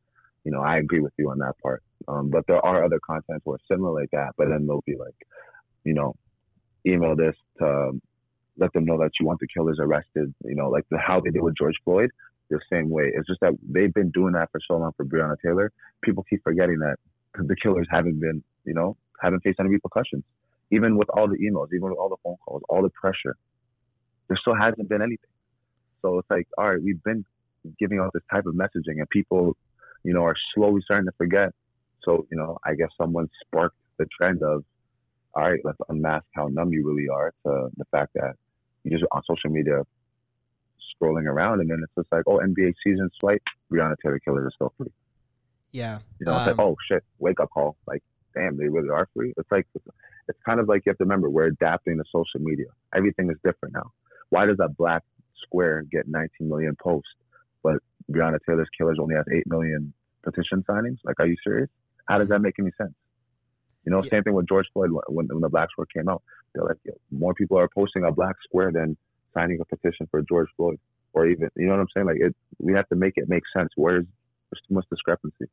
[SPEAKER 5] You know, I agree with you on that part. Um, but there are other contents where similar like that, but then they'll be like, you know, email this to let them know that you want the killers arrested. You know, like the, how they did with George Floyd, the same way. It's just that they've been doing that for so long for Breonna Taylor. People keep forgetting that the killers haven't been, you know, haven't faced any repercussions. Even with all the emails, even with all the phone calls, all the pressure, there still hasn't been anything. So it's like, all right, we've been giving out this type of messaging, and people, you know, are slowly starting to forget. So you know, I guess someone sparked the trend of, all right, let's unmask how numb you really are to the fact that you just on social media scrolling around, and then it's just like, oh, NBA season swipe, Breonna Taylor killer are still free.
[SPEAKER 2] Yeah.
[SPEAKER 5] You know, it's like,
[SPEAKER 2] Um,
[SPEAKER 5] oh shit, wake up call. Like, damn, they really are free. It's like, it's kind of like you have to remember we're adapting to social media. Everything is different now. Why does that black square get 19 million posts, but Breonna Taylor's killers only has 8 million petition signings? Like, are you serious? How does that make any sense? You know,
[SPEAKER 2] Yeah.
[SPEAKER 5] same thing with George Floyd when, when the black square came out. They're like, more people are posting a black square than signing a petition for George Floyd, or even, you know what I'm saying? Like, it, we have to make it make sense. Where's there's too much discrepancy?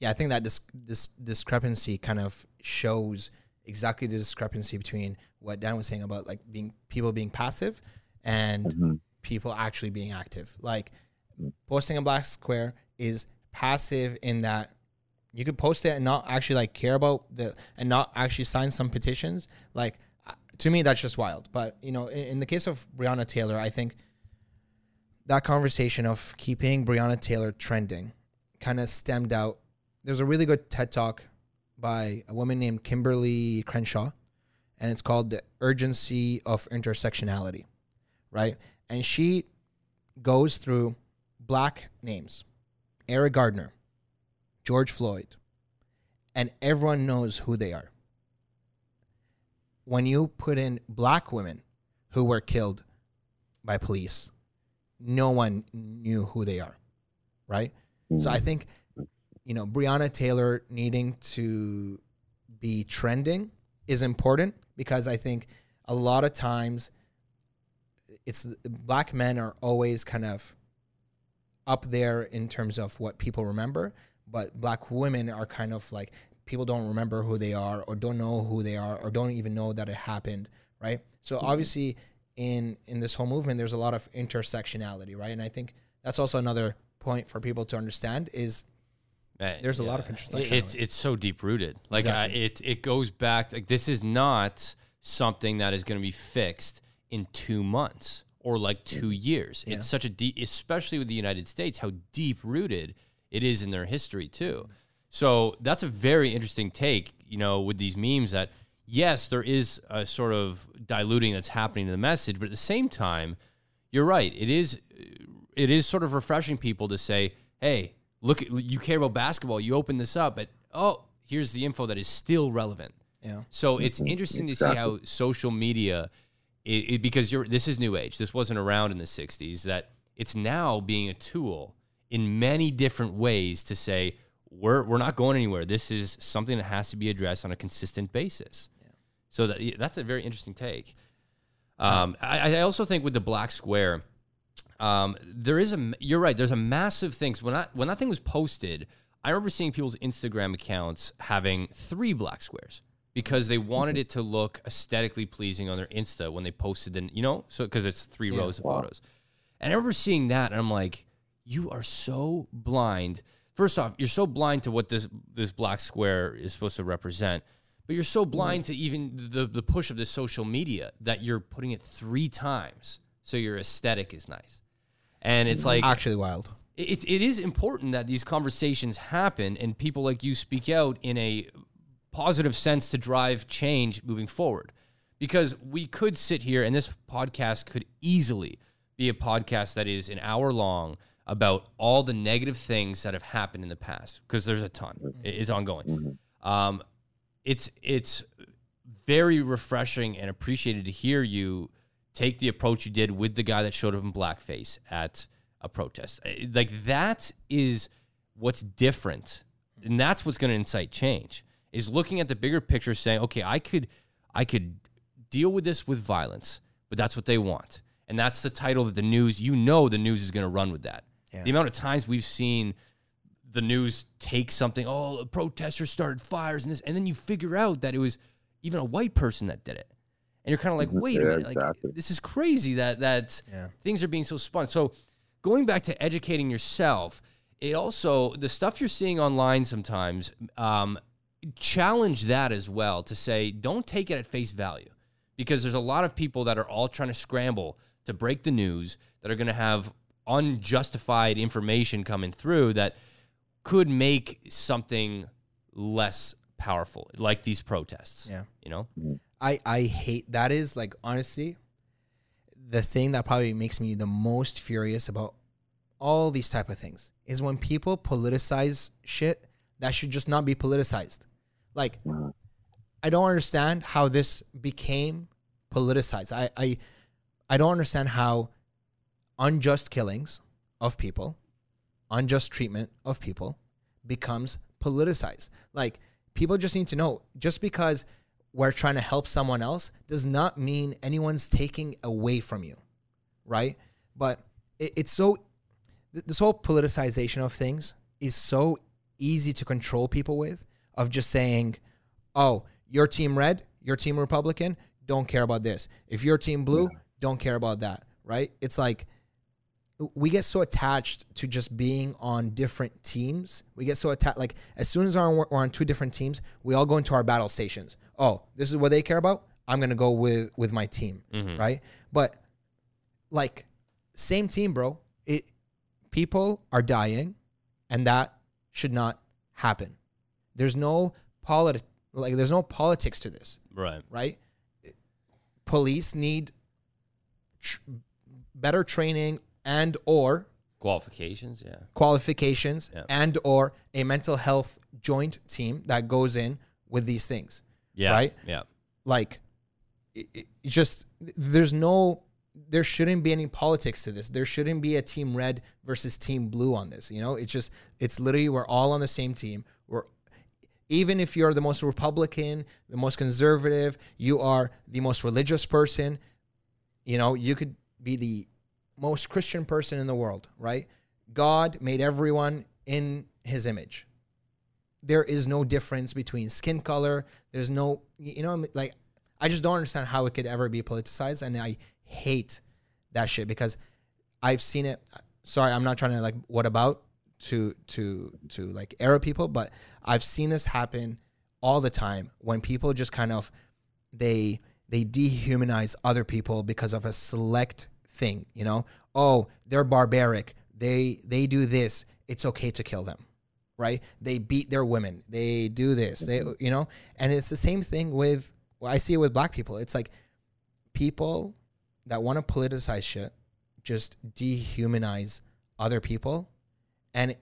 [SPEAKER 2] Yeah, I think that this this discrepancy kind of shows exactly the discrepancy between what Dan was saying about like being people being passive and
[SPEAKER 5] Mhm.
[SPEAKER 2] people actually being active. Like posting a black square is passive in that you could post it and not actually like care about the and not actually sign some petitions. Like uh, to me, that's just wild. But you know, in, in the case of Breonna Taylor, I think that conversation of keeping Breonna Taylor trending kind of stemmed out. There's a really good TED talk by a woman named Kimberlé Crenshaw, and it's called The Urgency of Intersectionality, right? And she goes through black names Eric Garner, George Floyd, and everyone knows who they are. When you put in black women who were killed by police, no one knew who they are, right? So I mm. think, you know, Breonna Taylor needing to be trending is important because I think a lot of times it's black men are always kind of up there in terms of what people remember, but black women are kind of like people don't remember who they are or don't know who they are or don't even know that it happened, right? So obviously in in this whole movement there's a lot of intersectionality, right? And I think that's also another point for people to understand is
[SPEAKER 3] Uh,
[SPEAKER 2] There's a lot of intersectionality.
[SPEAKER 3] It's it's so deep rooted. Like
[SPEAKER 2] Exactly.
[SPEAKER 3] it it goes back. Like this is not something that is going to be fixed in two months or like two mm-hmm. years.
[SPEAKER 2] Yeah.
[SPEAKER 3] It's such a deep, especially with the United States, how deep rooted it is in their history too. Mm-hmm. So that's a very interesting take. You know, with these memes that yes, there is a sort of diluting that's happening to the message, but at the same time, you're right. It is it is sort of refreshing people to say, "Hey, look, you care about basketball. You open this up, but oh, here's the info that is still relevant."
[SPEAKER 2] Yeah.
[SPEAKER 3] So it's mm-hmm. interesting to see how social media, it, it, because you're this is new age. This wasn't around in the '60s. That it's now being a tool in many different ways to say we're we're not going anywhere. This is something that has to be addressed on a consistent basis. So that that's a very interesting take. Um, I, I also think with the black square, um, there is a. You're right. There's a massive thing. So when that when that thing was posted, I remember seeing people's Instagram accounts having three black squares because they wanted mm-hmm. it to look aesthetically pleasing on their Insta when they posted. And you know, so because it's three
[SPEAKER 2] Yeah.
[SPEAKER 3] rows of photos, and I remember seeing that, and I'm like, you are so blind. First off, you're so blind to what this this black square is supposed to represent, but you're so mm-hmm. blind to even the the push of the social media that you're putting it three times so your aesthetic is nice. And it's mm-hmm. like
[SPEAKER 2] Actually, wild.
[SPEAKER 3] it, it is important that these conversations happen and people like you speak out in a positive sense to drive change moving forward. Because we could sit here and this podcast could easily be a podcast that is an hour long about all the negative things that have happened in the past because there's a ton. It's ongoing. Um, it's it's very refreshing and appreciated to hear you take the approach you did with the guy that showed up in blackface at a protest. Eh, Like that is what's different, and that's what's going to incite change. Is looking at the bigger picture, saying, okay, I could, I could deal with this with violence, but that's what they want, and that's the title that the news. You know, the news is going to run with that. The amount of times we've seen the news take something, oh, protesters started fires and this, and then you figure out that it was even a white person that did it. And you're kind of like, wait a
[SPEAKER 5] Yeah,
[SPEAKER 3] minute, like
[SPEAKER 5] exactly.
[SPEAKER 3] this is crazy that that
[SPEAKER 2] Yeah.
[SPEAKER 3] things are being so spun. So going back to educating yourself, it also the stuff you're seeing online sometimes um, challenge that as well to say don't take it at face value because there's a lot of people that are all trying to scramble to break the news that are going to have unjustified information coming through that could make something less powerful like these protests
[SPEAKER 2] Yeah.
[SPEAKER 3] you know
[SPEAKER 2] I I hate that is like honestly the thing that probably makes me the most furious about all these type of things is when people politicize shit that should just not be politicized. Like uh-huh. I don't understand how this became politicized. I I I don't understand how unjust killings of people, unjust treatment of people becomes politicized. Like people just need to know just because we're trying to help someone else does not mean anyone's taking away from you, right? But it, it's so th- this whole politicization of things is so easy to control people with of just saying, "Oh, your team red, your team Republican, don't care about this. If your team blue, don't care about that." Right? It's like we get so attached to just being on different teams. We get so attached, like as soon as we're, on two different teams, we all go into our battle stations. Oh, this is what they care about. I'm gonna go with with my team, mm-hmm. right? But like, same team, bro. It people are dying, and that should not happen. There's no polit like there's no politics to this
[SPEAKER 3] right
[SPEAKER 2] right? Police need tr- better training and or
[SPEAKER 3] qualifications yeah
[SPEAKER 2] qualifications
[SPEAKER 3] Yeah.
[SPEAKER 2] and or a mental health joint team that goes in with these things.
[SPEAKER 3] yeah
[SPEAKER 2] Right?
[SPEAKER 3] yeah
[SPEAKER 2] Like it, it- just there's no there shouldn't be any politics to this. There shouldn't be a team red versus team blue on this. You know, it's just it's literally we're all on the same team. Even if you're the most Republican, the most conservative, you are the most religious person, you know, you could be the most Christian person in the world, right? God made everyone in his image. There is no difference between skin color. There's no, you know, like, I just don't understand how it could ever be politicized. And I hate that shit because I've seen it. Sorry, I'm not trying to like, what about to, to, to like Arab people, but I've seen this happen all the time when people just kind of, they, they dehumanize other people because of a select thing, you know? Oh, they're barbaric. They they do this. It's okay to kill them. Right? They beat their women. They do this. They mm-hmm. you know? And it's the same thing with well, I see it with black people. It's like people that want to politicize shit just dehumanize other people and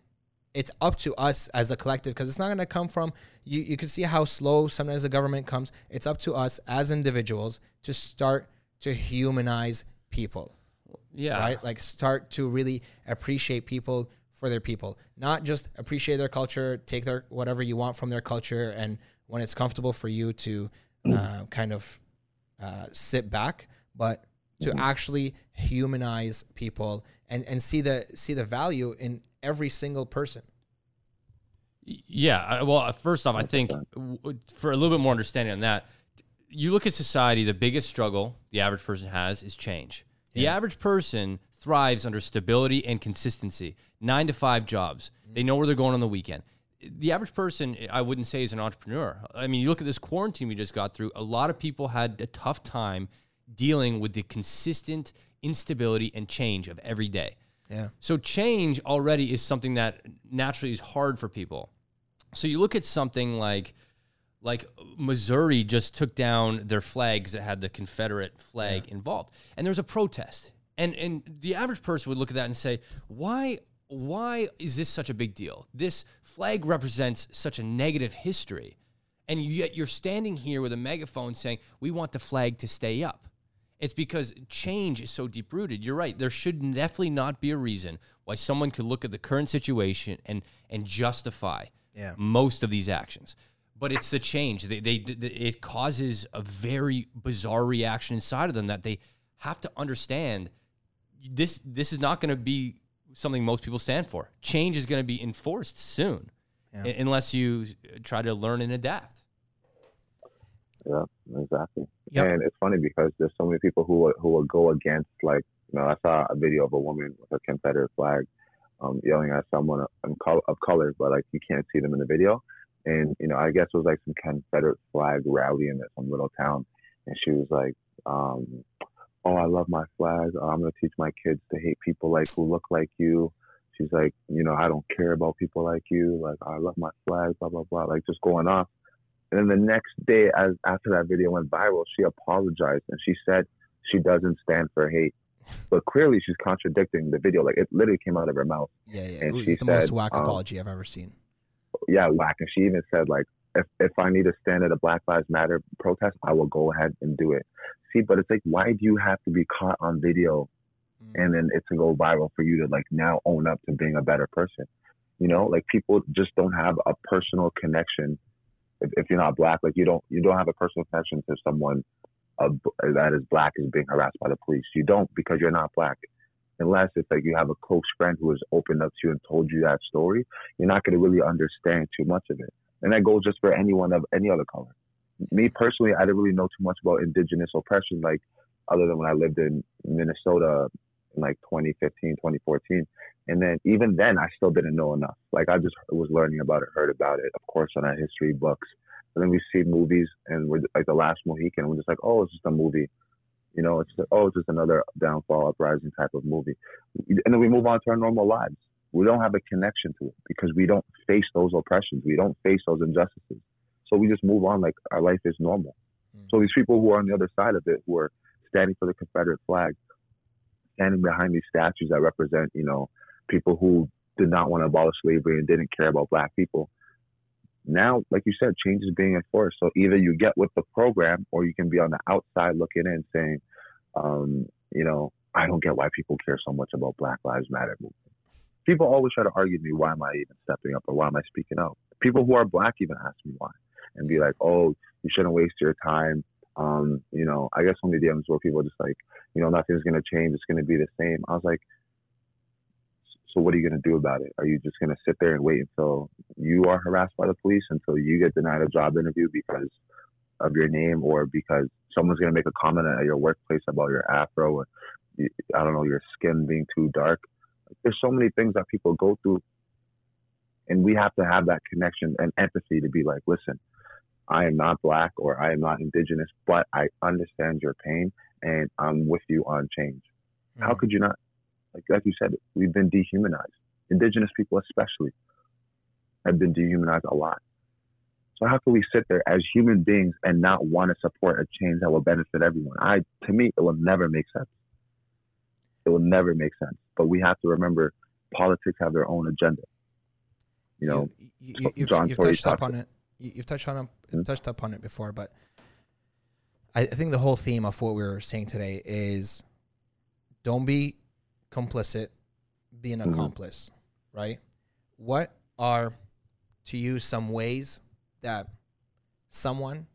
[SPEAKER 2] it's up to us as a collective because it's not going to come from you you can see how slow sometimes the government comes. It's up to us as individuals to start to humanize people.
[SPEAKER 3] Yeah.
[SPEAKER 2] Right? Like start to really appreciate people for their people. Not just appreciate their culture take their whatever you want from their culture and when it's comfortable for you to uh, kind of uh, sit back but to actually humanize people and and see the see the value in every single person
[SPEAKER 3] Yeah. Well, uh, first off, I think for a little bit more understanding on that, you look at society, the biggest struggle the average person has is change. The average person thrives under stability and consistency, nine to five jobs. They know where they're going on the weekend. The average person, I wouldn't say, is an entrepreneur. I mean, you look at this quarantine we just got through, a lot of people had a tough time dealing with the consistent instability and change of every day.
[SPEAKER 2] Yeah.
[SPEAKER 3] So change already is something that naturally is hard for people. So you look at something like like Missouri just took down their flags that had the Confederate flag involved. And there was a protest. And and the average person would look at that and say, "Why why is this such a big deal? This flag represents such a negative history." And yet you're standing here with a megaphone saying, "We want the flag to stay up." It's because change is so deep rooted. You're right. There should definitely not be a reason why someone could look at the current situation and and justify
[SPEAKER 2] Yeah.
[SPEAKER 3] most of these actions. But it's the change. They, they, it causes a very bizarre reaction inside of them that they have to understand. This this is not going to be something most people stand for. Change is going to be enforced soon,
[SPEAKER 2] Yeah.
[SPEAKER 3] unless you uh, try to learn and adapt.
[SPEAKER 5] Yeah, exactly.
[SPEAKER 2] Yep.
[SPEAKER 5] And it's funny because there's so many people who who will go against like you know I saw a video of a woman with a Confederate flag, um, yelling at someone of color, but like you can't see them in the video. And you know I guess it was like some Confederate flag rally in some little town, and she was like, um, "Oh, I love my flag. Uh, I'm gonna teach my kids to hate people like who look like you." She's like, you know, I don't care about people like you. Like I love my flag. Blah blah blah. Like just going off. And then the next day, as after that video went viral, she apologized and she said she doesn't stand for hate. But clearly, she's contradicting the video. Like it literally came out of her mouth.
[SPEAKER 2] Yeah, yeah.
[SPEAKER 5] And
[SPEAKER 2] was the most whack
[SPEAKER 5] um,
[SPEAKER 2] apology I've ever seen.
[SPEAKER 5] Yeah, whack. And she even said like, if if I need to stand at a Black Lives Matter protest, I will go ahead and do it. See, but it's like, why do you have to be caught on video
[SPEAKER 2] Mm.
[SPEAKER 5] and then it to go viral for you to like now own up to being a better person. You know, like people just don't have a personal connection. If, if you're not black, like you don't you don't have a personal connection to someone uh, that is black is being harassed by the police. You don't because you're not black. Unless it's like you have a close friend who has opened up to you and told you that story, you're not going to really understand too much of it. And that goes just for anyone of any other color. Me personally, I didn't really know too much about indigenous oppression, like other than when I lived in Minnesota in like 2015, 2014. And then even then, I still didn't know enough. Like I just was learning about it, heard about it, of course, on our history books. And then we see movies, and we're like the Last Mohican. We're just like, oh, it's just a movie. You know, it's just, oh, it's just another downfall, uprising type of movie. And then we move on to our normal lives. We don't have a connection to it because we don't face those oppressions. We don't face those injustices. So we just move on like our life is normal.
[SPEAKER 2] Mm.
[SPEAKER 5] So these people who are on the other side of it, who are standing for the Confederate flag, standing behind these statues that represent, you know, people who did not want to abolish slavery and didn't care about black people. Now, like you said, change is being enforced. So either you get with the program or you can be on the outside looking in saying, um, you know, I don't get why people care so much about Black Lives Matter movement. People always try to argue me, why am I even stepping up or why am I speaking out? People who are black even ask me why and be like, oh, you shouldn't waste your time. Um, you know, I guess of the DMs where people are just like, you know, nothing's going to change. It's going to be the same. I was like, so what are you going to do about it? Are you just going to sit there and wait until you are harassed by the police, until you get denied a job interview because of your name or because someone's going to make a comment at your workplace about your afro or, I don't know, your skin being too dark? There's so many things that people go through. And we have to have that connection and empathy to be like, listen, I am not black or I am not indigenous, but I understand your pain and I'm with you on change. How
[SPEAKER 2] Mm.
[SPEAKER 5] could you not? Like, like you said, we've been dehumanized. Indigenous people, especially, have been dehumanized a lot. So how can we sit there as human beings and not want to support a change that will benefit everyone? I, to me, it will never make sense. It will never make sense. But we have to remember, politics have their own agenda. You know,
[SPEAKER 2] you, you, you've,
[SPEAKER 5] John
[SPEAKER 2] you've
[SPEAKER 5] Tory
[SPEAKER 2] touched up on it. You, you've touched on it,
[SPEAKER 5] Hmm?
[SPEAKER 2] touched up on it before, but I, I think the whole theme of what we are saying today is don't be complicit, be an
[SPEAKER 5] Mhm.
[SPEAKER 2] accomplice, right? What are, to you, some ways that someone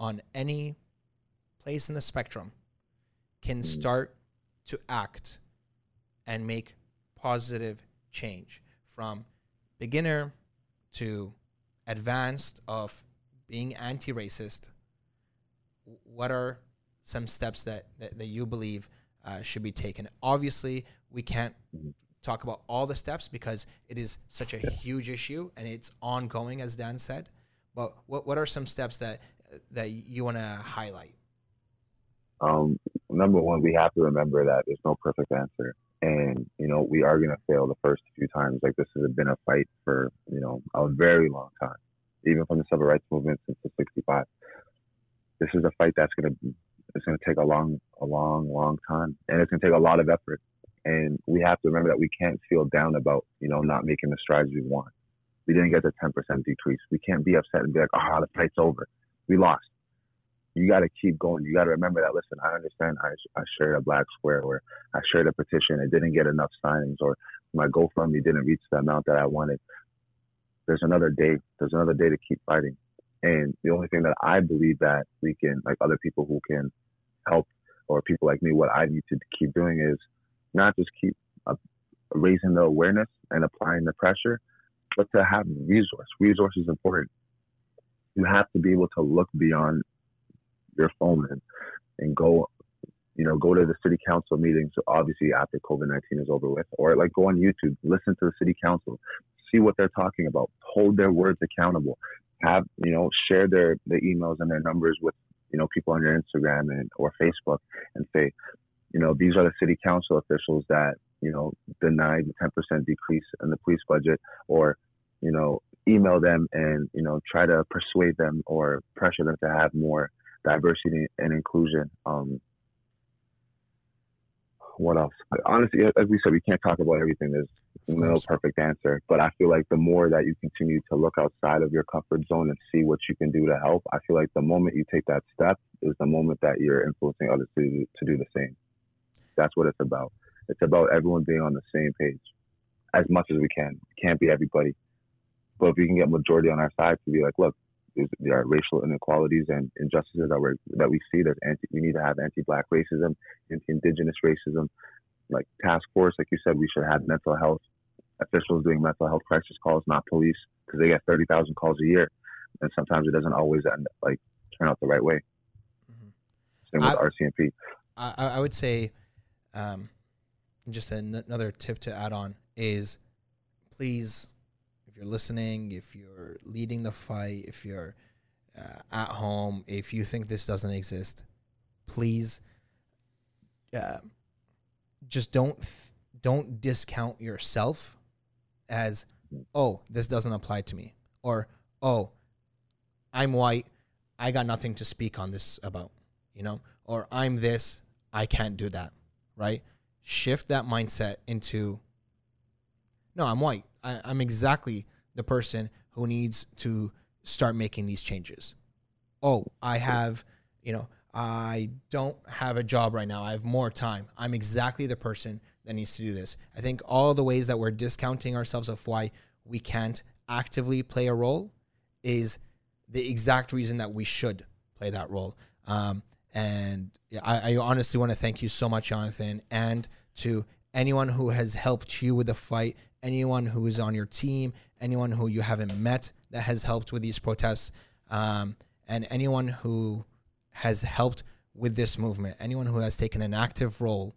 [SPEAKER 2] on any place in the spectrum can
[SPEAKER 5] Mhm.
[SPEAKER 2] start to act and make positive change from beginner to advanced of being anti-racist what are some steps that, that, that you believe uh, should be taken obviously we can't
[SPEAKER 5] Mhm.
[SPEAKER 2] talk about all the steps because it is such a huge issue and it's ongoing as dan said but what, what are some steps that that you want to highlight
[SPEAKER 5] um, number one, we have to remember that there's no perfect answer. And you know, we are gonna fail the first few times. Like this has been a fight for you know a very long time, even from the civil rights movement since the '65. This is a fight that's gonna it's gonna take a long, a long, long time, and it's gonna take a lot of effort. And we have to remember that we can't feel down about you know not making the strides we want. We didn't get the 10% decrease. We can't be upset and be like, oh, the fight's over. We lost you got to keep going. You got to remember that. Listen, I understand. I, I shared a black square, or I shared a petition. It didn't get enough signings, or my GoFundMe didn't reach the amount that I wanted. There's another day. There's another day to keep fighting. And the only thing that I believe that we can, like other people who can help, or people like me, what I need to keep doing is not just keep uh, raising the awareness and applying the pressure, but to have resource. Resource is important. You have to be able to look beyond your phone and, and go, you know, go to the city council meetings, obviously after COVID 19 is over with, or like go on YouTube, listen to the city council, see what they're talking about, hold their words accountable, have, you know, share their, their emails and their numbers with, you know, people on your Instagram and or Facebook and say, you know, these are the city council officials that, you know, denied the 10% decrease in the police budget or, you know, email them and, you know, try to persuade them or pressure them to have more diversity and inclusion. Um, what else? Honestly, as we said, we can't talk about everything. There's no perfect answer, but I feel like the more that you continue to look outside of your comfort zone and see what you can do to help, I feel like the moment you take that step is the moment that you're influencing others to, to do the same. That's what it's about. It's about everyone being on the same page as much as we can. It Can't be everybody, but if we can get majority on our side to be like, look, there are racial inequalities and injustices that we that we see. There's anti, we need to have anti-black racism, anti-indigenous racism, like task force. Like you said, we should have mental health officials doing mental health crisis calls, not police, because they get thirty thousand calls a year, and sometimes it doesn't always end like turn out the right way. Mm-hmm. Same with I, RCMP.
[SPEAKER 2] I, I would say, um, just an, another tip to add on is, please if you're listening, if you're leading the fight, if you're uh, at home, if you think this doesn't exist, please uh, just don't don't discount yourself as oh this doesn't apply to me or oh I'm white, I got nothing to speak on this about, you know, or I'm this, I can't do that, right? Shift that mindset into no, I'm white. I, I'm exactly the person who needs to start making these changes. Oh, I have, you know, I don't have a job right now. I have more time. I'm exactly the person that needs to do this. I think all the ways that we're discounting ourselves of why we can't actively play a role is the exact reason that we should play that role. Um, and I, I honestly want to thank you so much, Jonathan, and to anyone who has helped you with the fight, anyone who is on your team, anyone who you haven't met that has helped with these protests, um, and anyone who has helped with this movement, anyone who has taken an active role,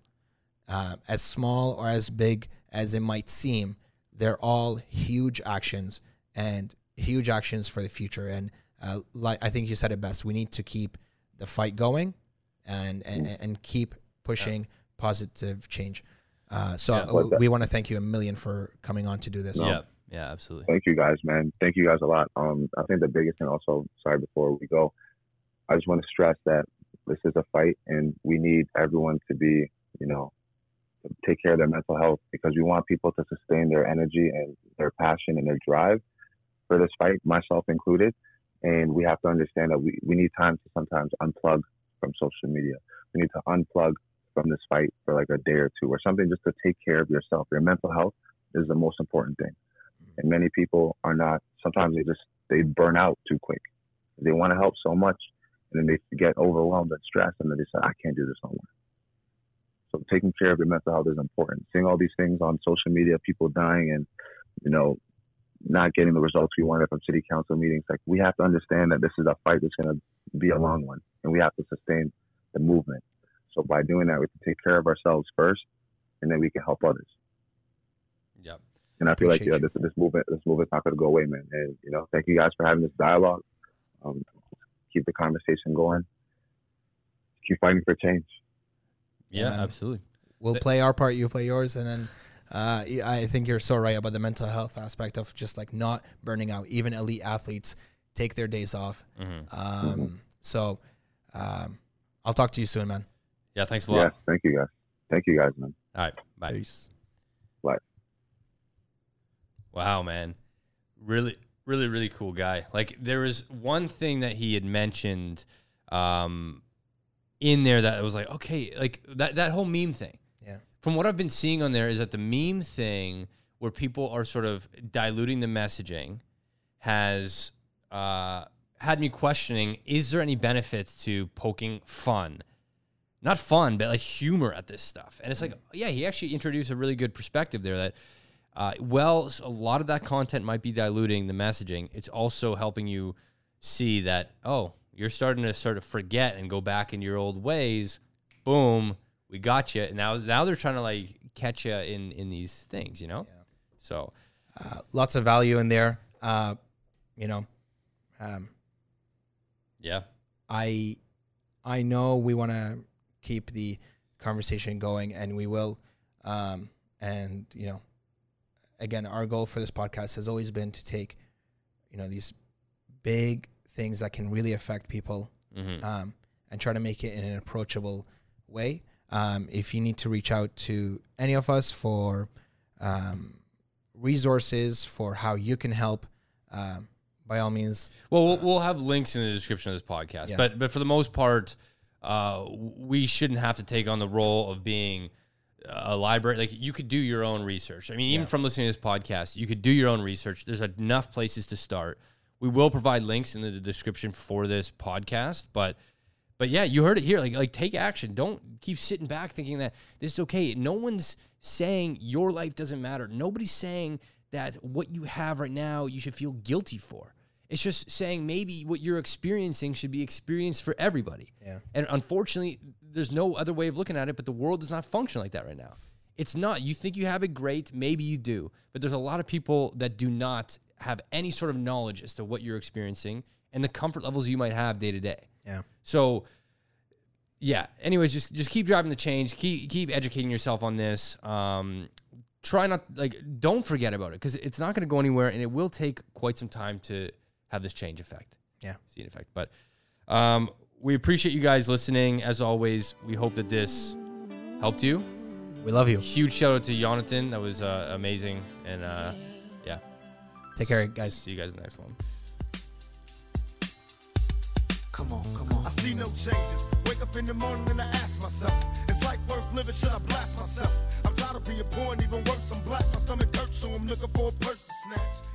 [SPEAKER 2] uh, as small or as big as it might seem, they're all huge actions and huge actions for the future. And uh, like I think you said it best, we need to keep the fight going and and, and keep pushing yeah. positive change. Uh, so yeah, we want to thank you a million for coming on to do this.
[SPEAKER 3] No. Yeah, yeah, absolutely.
[SPEAKER 5] Thank you guys, man. Thank you guys a lot. Um, I think the biggest thing also, sorry, before we go, I just want to stress that this is a fight and we need everyone to be, you know, take care of their mental health because we want people to sustain their energy and their passion and their drive for this fight, myself included. And we have to understand that we, we need time to sometimes unplug from social media. We need to unplug from this fight for like a day or two or something just to take care of yourself. Your mental health is the most important thing. Mm-hmm. And many people are not, sometimes they just, they burn out too quick. They want to help so much and then they get overwhelmed and stressed and then they say, I can't do this no more. So taking care of your mental health is important. Seeing all these things on social media, people dying and, you know, not getting the results we wanted from city council meetings. Like we have to understand that this is a fight that's going to be a long one and we have to sustain the movement. So by doing that, we can take care of ourselves first, and then we can help others.
[SPEAKER 3] Yep.
[SPEAKER 5] And I feel Appreciate like yeah, this this movement this movement's not going to go away, man. And you know, thank you guys for having this dialogue. Um, keep the conversation going. Keep fighting for change.
[SPEAKER 3] Yeah, absolutely.
[SPEAKER 2] we'll play our part, you play yours, and then uh, I think you're so right about the mental health aspect of just like not burning out. Even elite athletes take their days off.
[SPEAKER 3] Mm-hmm.
[SPEAKER 2] Um, so um, I'll talk to you soon, man.
[SPEAKER 3] Yeah, thanks a lot.
[SPEAKER 5] Yeah, thank you guys. Thank you guys, man.
[SPEAKER 3] All right, bye.
[SPEAKER 2] Peace.
[SPEAKER 3] Wow, man. Really, really, really cool guy. Like there was one thing that he had mentioned um, in there that was like, okay, like that that whole meme thing.
[SPEAKER 2] Yeah.
[SPEAKER 3] From what I've been seeing on there is that the meme thing where people are sort of diluting the messaging has uh, had me questioning: Is there any benefit to poking fun? Not fun, but like humor at this stuff. And it's like, yeah, he actually introduced a really good perspective there that uh, well, a lot of that content might be diluting the messaging. It's also helping you see that, oh, you're starting to sort of forget and go back in your old ways. Boom, we got you. Now, now they're trying to like catch you in in these things, you know. Yeah. So,
[SPEAKER 2] Uh, lots of value in there. Uh, you know, um,
[SPEAKER 3] yeah,
[SPEAKER 2] I I know we want to keep the conversation going, and we will. Um, and you know, again, our goal for this podcast has always been to take, you know, these big things that can really affect people,
[SPEAKER 3] Mhm.
[SPEAKER 2] um, and try to make it in an approachable way. Um, if you need to reach out to any of us for um, resources for how you can help, um, by all means,
[SPEAKER 3] Well, we'll, we'll have links in the description of this podcast,
[SPEAKER 2] Yeah.
[SPEAKER 3] but but for the most part, uh, we shouldn't have to take on the role of being a library. Like you could do your own research. I mean, even
[SPEAKER 2] Yeah.
[SPEAKER 3] from listening to this podcast, you could do your own research. There's enough places to start. We will provide links in the description for this podcast, but but yeah, you heard it here. Like like take action. Don't keep sitting back thinking that this is okay. No one's saying your life doesn't matter. Nobody's saying that what you have right now you should feel guilty for. It's just saying maybe what you're experiencing should be experienced for everybody.
[SPEAKER 2] Yeah.
[SPEAKER 3] And unfortunately, there's no other way of looking at it, but the world does not function like that right now. It's not. You think you have it great, maybe you do, but there's a lot of people that do not have any sort of knowledge as to what you're experiencing and the comfort levels you might have day to day.
[SPEAKER 2] yeah.
[SPEAKER 3] So yeah. Anyways, just just keep driving the change. Keep keep educating yourself on this. Um, try not like don't forget about it because it's not going to go anywhere, and it will take quite some time to have this change effect.
[SPEAKER 2] Yeah.
[SPEAKER 3] see an effect. But um, we appreciate you guys listening. As always, we hope that this helped you.
[SPEAKER 2] We love you.
[SPEAKER 3] Huge shout out to Yonathan. That was uh, amazing. And uh, yeah,
[SPEAKER 2] Take care, guys.
[SPEAKER 3] see you guys in the next one.
[SPEAKER 1] Come on, come on.
[SPEAKER 6] I see no changes. Wake up in the morning and I ask myself, is life worth living? Should I blast myself? I'm tired of being poor and even worse, I'm black. My stomach hurts, so I'm looking for a purse to snatch.